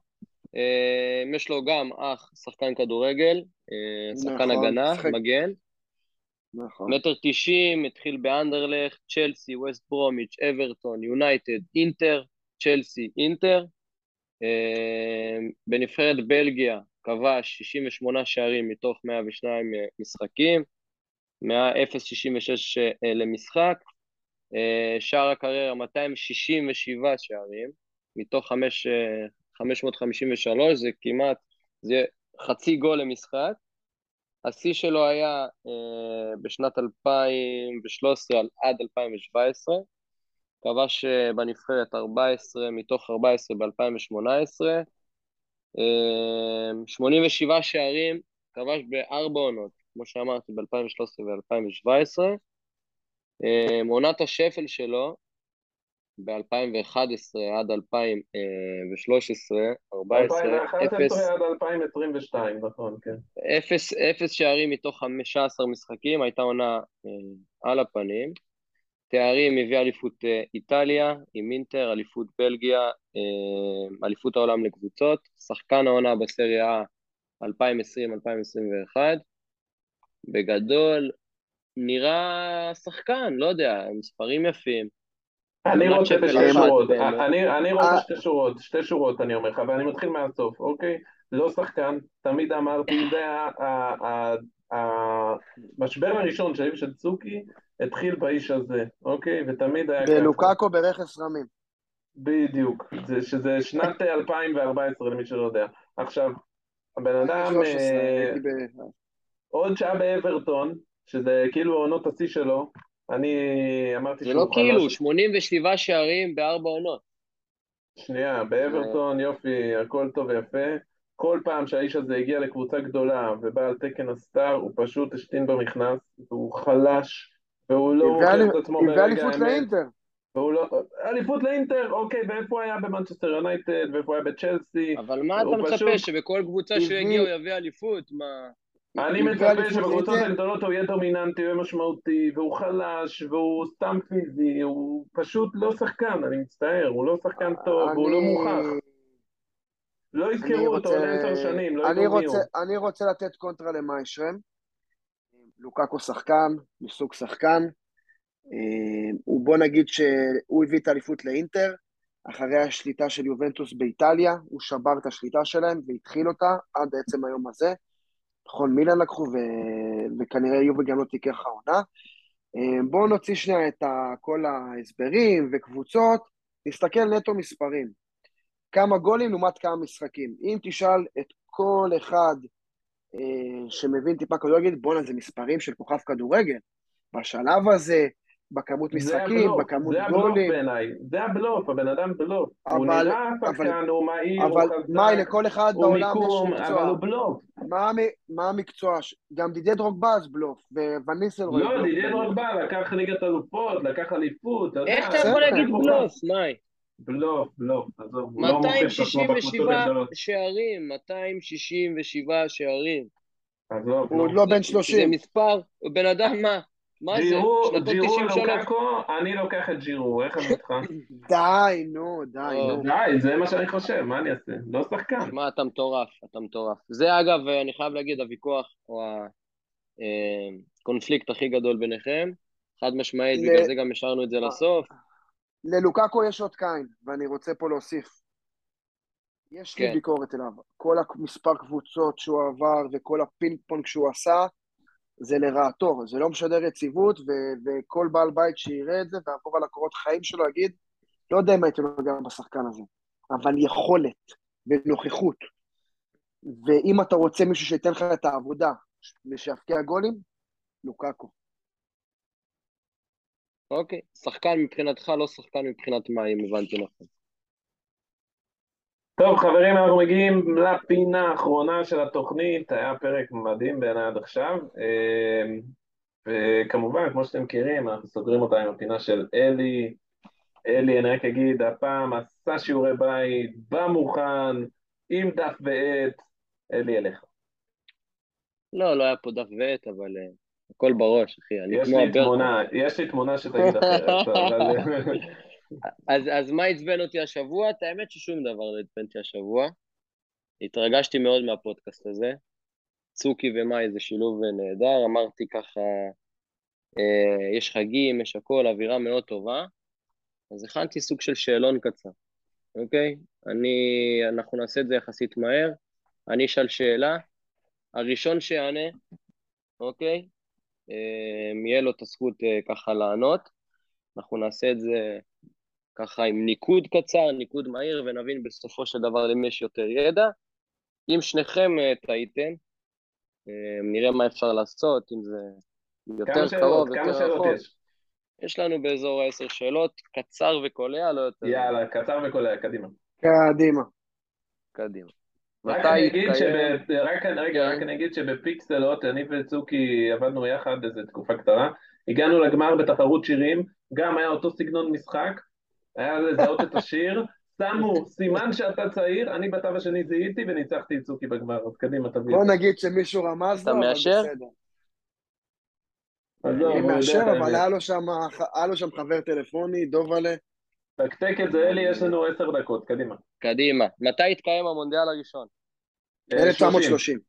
יש לו גם אח, שחקן כדורגל, אה, שחקן נכון, הגנה, שחק- מגן. נכון. מטר תשעים, התחיל באנדרלכט, צ'לסי, ווסט ברומיץ', אברטון, יונייטד, אינטר, צ'לסי, אינטר. אה, בנבחרת בלגיה כבש 68 שערים מתוך 102 משחקים, 0.66 אה, למשחק. אה, שער הקריירה 267 שערים מתוך 5, אה, 553, זה כמעט, זה חצי גול למשחק. השיא שלו היה אה, בשנת 2013 עד 2017, כבש אה, בנבחרת 14 מתוך 14 ב-2018, אה, 87 שערים, כבש בארבע עונות, כמו שאמרתי, ב-2013 ו-2017. אה, עונת השפל שלו ב-2011 עד 2013, 14, 2011 אפס, עד 2022, נכון, כן. אפס, אפס שערים מתוך 15 משחקים, הייתה עונה אה, על הפנים. תארים הביא אליפות אה, איטליה עם אינטר, אליפות בלגיה, אה, אליפות העולם לקבוצות, שחקן העונה בסריה A 2020-2021. בגדול, נראה שחקן, לא יודע, מספרים יפים. אני רוצה אחת, שורות. אני, אני רוצה אה. שתי שורות, שתי שורות אני אומר לך, ואני מתחיל מהסוף, אוקיי? לא שחקן, תמיד אמרתי, זה ה- ה- ה- ה- המשבר הראשון שלי ושל צוקי התחיל באיש הזה, אוקיי? ותמיד היה ככה. ולוקאקו ברכס רמים. בדיוק, זה, שזה שנת 2014 למי שלא יודע. עכשיו, הבן אדם, 13, אה. עוד שעה באברטון, שזה כאילו עונות השיא שלו, אני אמרתי זה לא כאילו, חלש. 87 שערים בארבע עונות. שנייה, באברטון, יופי, הכל טוב ויפה. כל פעם שהאיש הזה הגיע לקבוצה גדולה ובא על תקן הסטאר, הוא פשוט השתין במכנס, והוא חלש, והוא לא הוכיח אלי- את עצמו ברגע אליפות האמת. לאינטר. והוא לא... אליפות לאינטר, אוקיי, ואיפה הוא היה במנצ'סטר יונייטד, ואיפה הוא היה בצ'לסי. אבל מה אתה מצפה, שבכל קבוצה שהוא יגיע הוא יביא אליפות? מה... אני מצפה שבקבוצות לאינטר. הגדולות הוא יהיה דומיננטי, הוא יהיה משמעותי, והוא חלש, והוא סתם פיזי, הוא פשוט לא שחקן, אני מצטער, הוא לא שחקן טוב, והוא לא אני- מוכח. לא אני יזכרו אותו עוד עשר שנים, לא אני ידעו מי הוא. אני רוצה לתת קונטרה למיישרם. לוקאקו שחקן, מסוג שחקן. אה, הוא בוא נגיד שהוא הביא את האליפות לאינטר, אחרי השליטה של יובנטוס באיטליה, הוא שבר את השליטה שלהם והתחיל אותה עד עצם היום הזה. נכון, מילאן לקחו ו... וכנראה יובל גם לא תיקח העונה. אה, בואו נוציא שנייה את. כל ההסברים וקבוצות, נסתכל נטו מספרים. כמה גולים לעומת כמה משחקים. אם תשאל את כל אחד אה, שמבין טיפה כדורגל, בואנה זה מספרים של כוכב כדורגל. בשלב הזה, בכמות זה משחקים, הבלוף, בכמות זה הבלוף גולים. בעיניי, זה הבלוף, הבן אדם בלוף. הוא אבל- נראה אבל- שחקן, הוא מהיר, הוא אבל מאי, חזק, לכל אחד הוא בעולם יש מיקום, אבל מקצוע. הוא בלוף. מה, מה המקצוע? גם דידי דרוגבה אז בלוף, וווניסלרוי לא, בלוף. דידי דרוגבה לקח ליגת אלופות, לקח אליפות. איך אתה יכול להגיד הוא בלוף, מאי? בלוף, בלוף, עזוב, הוא לא מוכיח את עצמו בקבוצות 267 הגדולות. שערים, 267 שערים. עזוב, הוא. עוד לא בן זה 30. מספר, הוא בן אדם מה? מה זה? ג'ירו, שנתון ג'ירו 93. לוקאקו, אני לוקח את ג'ירו, איך אני איתך? די, נו, די, נו. די, זה מה שאני חושב, מה אני אעשה? לא שחקן. שמע, אתה מטורף, אתה מטורף. זה אגב, אני חייב להגיד, הוויכוח או הקונפליקט הכי גדול ביניכם. חד משמעית, בגלל זה גם השארנו את זה לסוף. ללוקאקו יש עוד קין, ואני רוצה פה להוסיף. יש לי כן. ביקורת אליו. כל המספר קבוצות שהוא עבר וכל הפינג פונג שהוא עשה, זה לרעתו. זה לא משדר יציבות, ו- וכל בעל בית שיראה את זה ויעבור על הקורות חיים שלו יגיד, לא יודע אם הייתי נוגע בשחקן הזה, אבל יכולת ונוכחות. ואם אתה רוצה מישהו שייתן לך את העבודה ושיבקיע גולים, לוקאקו. אוקיי. שחקן מבחינתך, לא שחקן מבחינת מה, אם הבנתי נכון. טוב, חברים, אנחנו מגיעים לפינה האחרונה של התוכנית, היה פרק מדהים בעיניי עד עכשיו, אמ, וכמובן, כמו שאתם מכירים, אנחנו סוגרים אותה עם הפינה של אלי. אלי, אני רק אגיד, הפעם עשה שיעורי בית, בא מוכן, עם דף ועט, אלי אליך. לא, לא היה פה דף ועט, אבל אה, הכל בראש, אחי. יש לי. תמונה, יש לי תמונה שתגיד אחרת, אבל... [laughs] אז, אז מה עצבן אותי השבוע? את האמת ששום דבר לא עצבן אותי השבוע. התרגשתי מאוד מהפודקאסט הזה. צוקי ומאי זה שילוב נהדר, אמרתי ככה, אה, יש חגים, יש הכל, אווירה מאוד טובה, אז הכנתי סוג של שאלון קצר, אוקיי? אני, אנחנו נעשה את זה יחסית מהר, אני אשאל שאלה, הראשון שיענה, אוקיי? אה, יהיה לו את הזכות אה, ככה לענות, אנחנו נעשה את זה ככה עם ניקוד קצר, ניקוד מהיר, ונבין בסופו של דבר למי יש יותר ידע. אם שניכם אה, טעיתם, אה, נראה מה אפשר לעשות, אם זה יותר קרוב, יותר רחוק. יש? יש לנו באזור עשר שאלות, קצר וקולע, לא יותר. יאללה, קצר וקולע, קדימה. קדימה. קדימה. רק אני אגיד שב... רק, רגע, רק אני אגיד שבפיקסלות, אני וצוקי עבדנו יחד איזו תקופה קצרה, הגענו לגמר בתחרות שירים, גם היה אותו סגנון משחק, היה לזהות את השיר, שמו סימן שאתה צעיר, אני בתו השני זיהיתי וניצחתי את צוקי בגמר, אז קדימה תביא. בוא נגיד שמישהו רמז לו, אבל בסדר. אני מאשר, אבל היה לו שם חבר טלפוני, דובלה. תקתק את זה, אלי, יש לנו עשר דקות, קדימה. קדימה. מתי התקיים המונדיאל הראשון? 1930.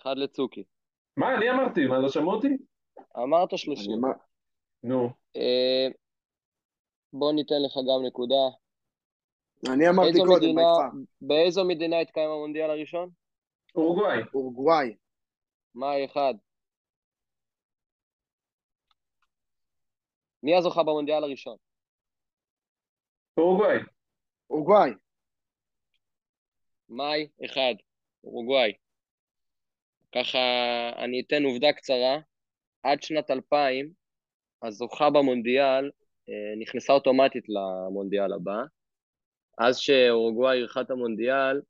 אחד לצוקי. מה, אני אמרתי, מה, לא שמעו אותי? אמרת שלושים. נו. בוא ניתן לך גם נקודה. אני אמרתי קודם, מדינה, באיזו מדינה התקיים המונדיאל הראשון? אורוגוואי. אורוגוואי. מה אחד? מי הזוכה במונדיאל הראשון? אורוגוואי. אורוגוואי. מאי, אחד, אורוגוואי. ככה אני אתן עובדה קצרה. עד שנת 2000, הזוכה במונדיאל נכנסה אוטומטית למונדיאל הבא. אז שאורוגוואי אירחה את המונדיאל,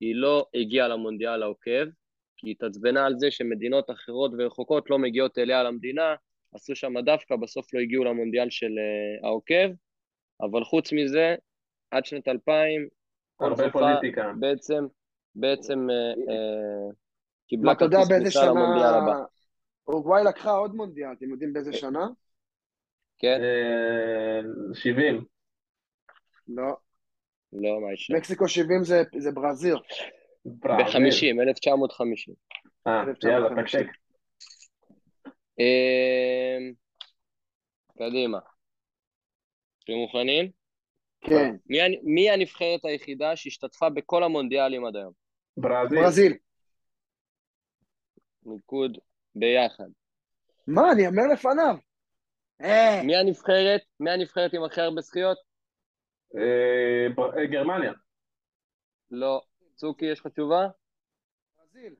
היא לא הגיעה למונדיאל העוקב, כי היא התעצבנה על זה שמדינות אחרות ורחוקות לא מגיעות אליה למדינה, עשו שם דווקא, בסוף לא הגיעו למונדיאל של uh, העוקב, אבל חוץ מזה, עד שנת 2000, כל זוכה בעצם, בעצם uh, קיבלה כרטיס כניסה למונדיאל הבא. אורוגוואי לקחה עוד מונדיאל, אתם יודעים באיזה שנה? כן. 70. לא. לא, מה יש? מקסיקו 70 זה ברזיל. ב-50, 1950. אה, יאללה, תקשק. אמ, קדימה. אתם מוכנים? כן. מי, מי הנבחרת היחידה שהשתתפה בכל המונדיאלים עד היום? ברזיל. ברזיל. ניקוד ביחד. מה, אני אומר לפניו. אה. מי הנבחרת? מי הנבחרת עם הכי הרבה זכיות? אה, גרמניה. לא. צוקי, יש לך תשובה? ברזיל.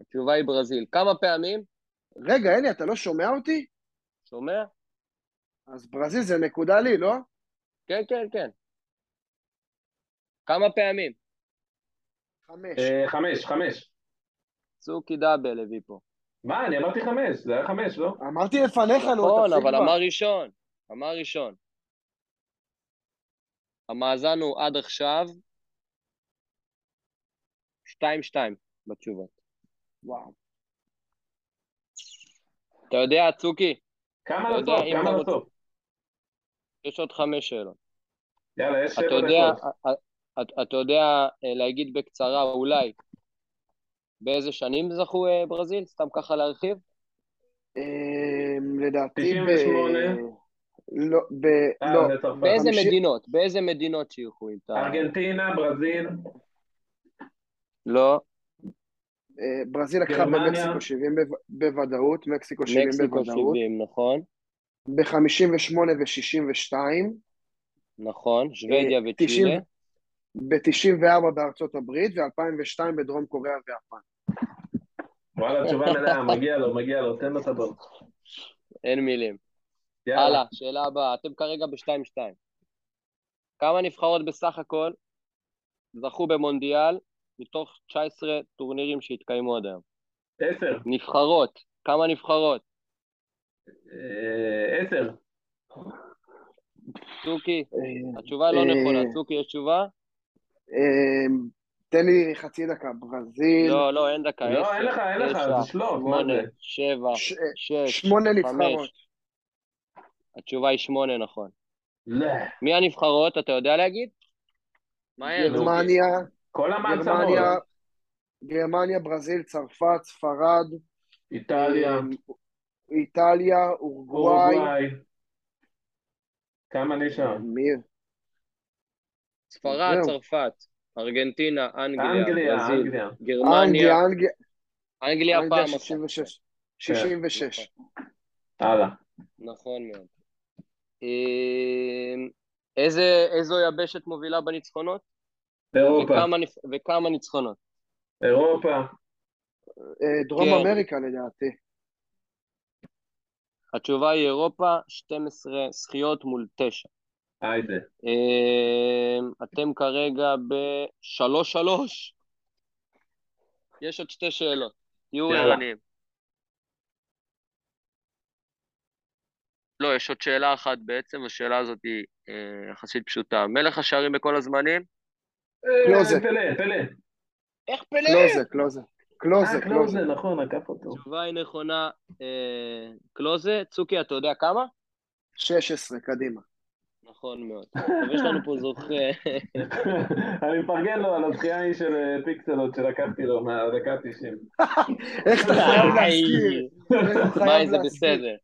התשובה היא ברזיל. כמה פעמים? רגע, אלי, אתה לא שומע אותי? שומע? אז ברזיל זה נקודה לי, לא? כן, כן, כן. כמה פעמים? חמש. אה, חמש, חמש. צוקי דאבל הביא פה. מה, אני אמרתי חמש, זה היה חמש, לא? אמרתי לפניך, נו, נכון, אבל אמר ראשון. אמר ראשון. המאזן הוא עד עכשיו שתיים שתיים בתשובות. וואו. אתה יודע, צוקי? כמה לסוף? כמה לסוף? יש עוד חמש שאלות. יאללה, יש שבע דקות. אתה יודע אה, להגיד בקצרה, אולי, באיזה שנים זכו אה, ברזיל? סתם ככה להרחיב? אמ, לדעתי... 98. לא, ב... אה, לא. באיזה מדינות? באיזה מדינות שאירחו איתה? ארגנטינה, ברזיל. לא. אה, ברזיל לקחה במקסיקו 70 בוודאות, מקסיקו 70 בוודאות. מקסיקו 70, נכון. ב-58 ו-62. נכון, שוודיה וצ'ילה. ב-94 בארצות הברית ו-2002 בדרום קוריאה ויפן. וואלה, [laughs] תשובה מלאה, מגיע לו, מגיע לו, תן לו את הבון. אין מילים. הלאה, שאלה הבאה, אתם כרגע ב-2-2. כמה נבחרות בסך הכל זכו במונדיאל מתוך 19 טורנירים שהתקיימו עד היום? עשר. נבחרות, כמה נבחרות? אה, עשר. צוקי, התשובה לא נכונה. צוקי, יש תשובה? אמ, תן לי חצי דקה, ברזיל. לא, לא, אין דקה. לא, אין לך, אין לך, זה שלוף. שמונה, שבע, שש, שמונה נבחרות. התשובה היא שמונה, נכון. לא. מי הנבחרות, אתה יודע להגיד? גרמניה, כל המעצמות. גרמניה, ברזיל, צרפת, ספרד, איטליה, אה, איטליה, אורוגוואי. כמה נשאר? מי? ספרד. צרפת, ארגנטינה, אנגליה, אנגליה, ברזיל, אנגליה. גרמניה, אנגליה, אנגליה, אנגליה פעם אחת. 66. 66. הלאה. נכון מאוד. אה, איזה, איזו יבשת מובילה בניצחונות? אירופה, וכמה, וכמה ניצחונות? אירופה, אה, דרום כן. אמריקה לדעתי. התשובה היא אירופה, 12 זכיות מול 9. היידה. אתם כרגע ב-3-3. יש עוד שתי שאלות. תהיו. ערניים. לא, יש עוד שאלה אחת בעצם, השאלה הזאת היא אה, יחסית פשוטה. מלך השערים בכל הזמנים? אה, פלא, פלא. איך פלא? קלוזה, קלוזה. קלוזה, אה, קלוזה. נכון, עקף אותו. התשובה היא נכונה, קלוזה. צוקי, אתה יודע כמה? 16, קדימה. נכון מאוד. טוב, יש לנו פה זוכה. [laughs] אני מפרגן לו על הזכייה ההיא של אה, פיקסלות שלקחתי לו מהדקה ה-90. [laughs] איך אתה חייב להזכיר? חייב זה? בסדר?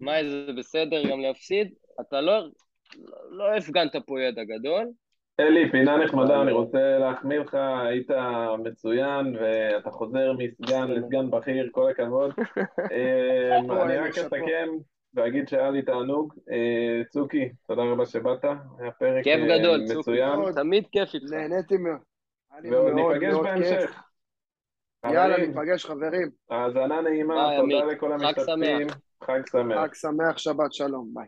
מה זה בסדר גם להפסיד? אתה לא, לא הפגנת פה ידע גדול. אלי, פינה נחמדה, אני רוצה להחמיא לך, היית מצוין, ואתה חוזר מסגן לסגן בכיר, כל הכבוד. שאפו, [laughs] אני רק. אסכם ואגיד שהיה לי תענוג. אה, צוקי, תודה רבה שבאת, היה פרק כיף אה, גדול, צוקי. מצוין, מאוד. תמיד כיף איתך. נהניתי מאוד. ועוד ניפגש. בהמשך. יאללה, ניפגש חברים. האזנה נעימה, תודה. לכל המשתתפים, חג שמח. חג שמח, שבת שלום, ביי.